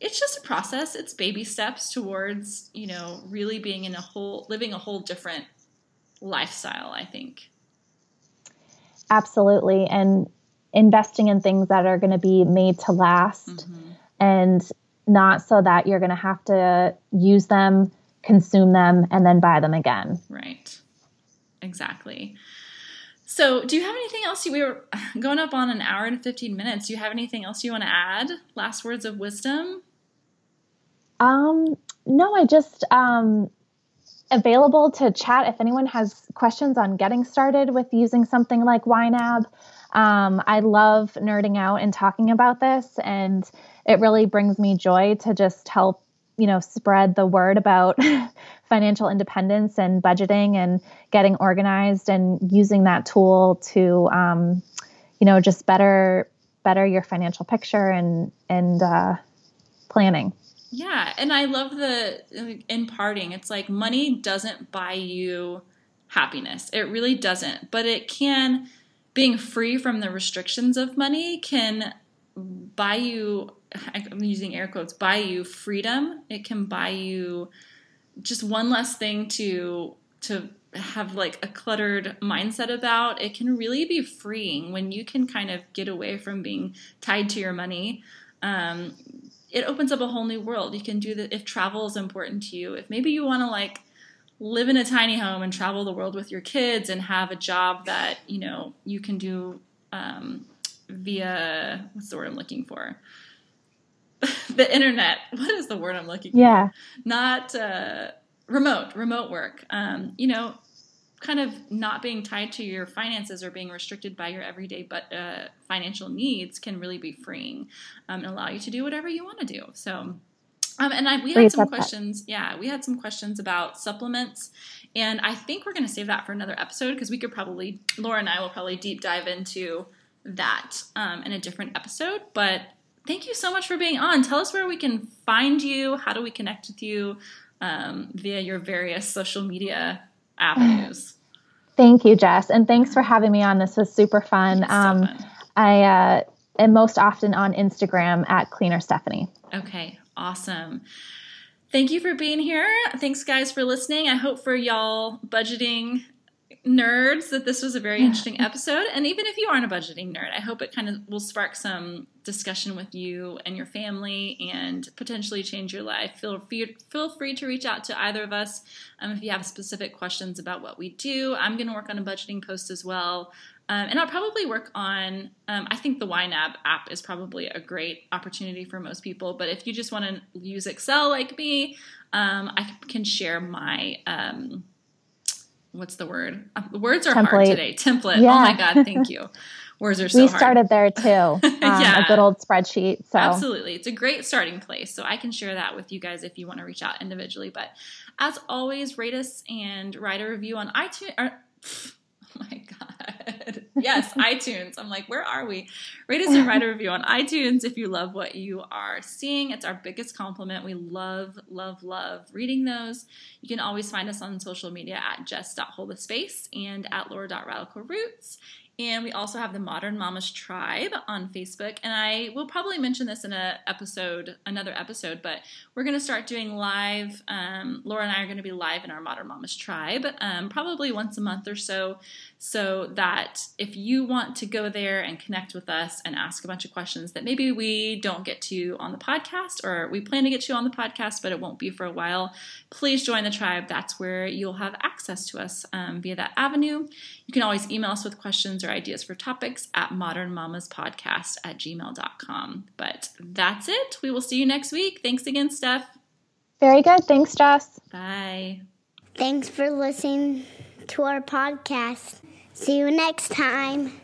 it's just a process. It's baby steps towards, you know, really being in a whole, living a whole different lifestyle, I think. Absolutely. And investing in things that are going to be made to last mm-hmm. and not so that you're going to have to use them, consume them, and then buy them again. Right. Exactly. So, do you have anything else? We were going up on an hour and 15 minutes. Do you have anything else you want to add? Last words of wisdom? Um, no, I just um, available to chat if anyone has questions on getting started with using something like YNAB. Um, I love nerding out and talking about this, and it really brings me joy to just help you know spread the word about financial independence and budgeting and getting organized and using that tool to um, you know just better better your financial picture and and uh, planning yeah, and I love the in parting. It's like money doesn't buy you happiness. It really doesn't, but it can being free from the restrictions of money can buy you I'm using air quotes, buy you freedom. It can buy you just one less thing to to have like a cluttered mindset about. It can really be freeing when you can kind of get away from being tied to your money. Um, it opens up a whole new world. You can do that if travel is important to you. If maybe you want to like live in a tiny home and travel the world with your kids and have a job that you know you can do um, via what's the word I'm looking for? the internet. What is the word I'm looking yeah. for? Yeah. Not uh, remote, remote work. Um, you know, kind of not being tied to your finances or being restricted by your everyday but uh, financial needs can really be freeing um, and allow you to do whatever you want to do. So. Um, and I, we had some questions. Yeah, we had some questions about supplements, and I think we're going to save that for another episode because we could probably Laura and I will probably deep dive into that um, in a different episode. But thank you so much for being on. Tell us where we can find you. How do we connect with you um, via your various social media avenues. Thank you, Jess, and thanks for having me on. This was super fun. Um, fun. I uh, am most often on Instagram at Cleaner Stephanie. Okay, awesome. Thank you for being here. Thanks, guys, for listening. I hope for y'all budgeting nerds that this was a very interesting episode. And even if you aren't a budgeting nerd, I hope it kind of will spark some discussion with you and your family and potentially change your life. Feel free, feel free to reach out to either of us um, if you have specific questions about what we do. I'm going to work on a budgeting post as well. Um, and I'll probably work on, um, I think the YNAB app is probably a great opportunity for most people. But if you just want to use Excel like me, um, I can share my um, what's the word? Uh, words are Template. hard today. Template. Yeah. Oh my god, thank you. Words are so we hard. started there too. Um, yeah. A good old spreadsheet. So absolutely, it's a great starting place. So I can share that with you guys if you want to reach out individually. But as always, rate us and write a review on iTunes. Or, oh my god, yes, iTunes. I'm like, where are we? Rate us and write a review on iTunes if you love what you are seeing. It's our biggest compliment. We love, love, love reading those. You can always find us on social media at jess.holdaspace and at laura.radicalroots. And we also have the Modern Mamas Tribe on Facebook. And I will probably mention this in a episode, another episode, but we're going to start doing live. Um, Laura and I are going to be live in our Modern Mamas Tribe, um, probably once a month or so, so that if you want to go there and connect with us and ask a bunch of questions that maybe we don't get to on the podcast or we plan to get to on the podcast, but it won't be for a while, please join the tribe. That's where you'll have access to us um, via that avenue. You can always email us with questions or ideas for topics at modernmamaspodcast at gmail.com. But that's it. We will see you next week. Thanks again, Steph. Very good. Thanks, Jess. Bye. Thanks for listening to our podcast. See you next time.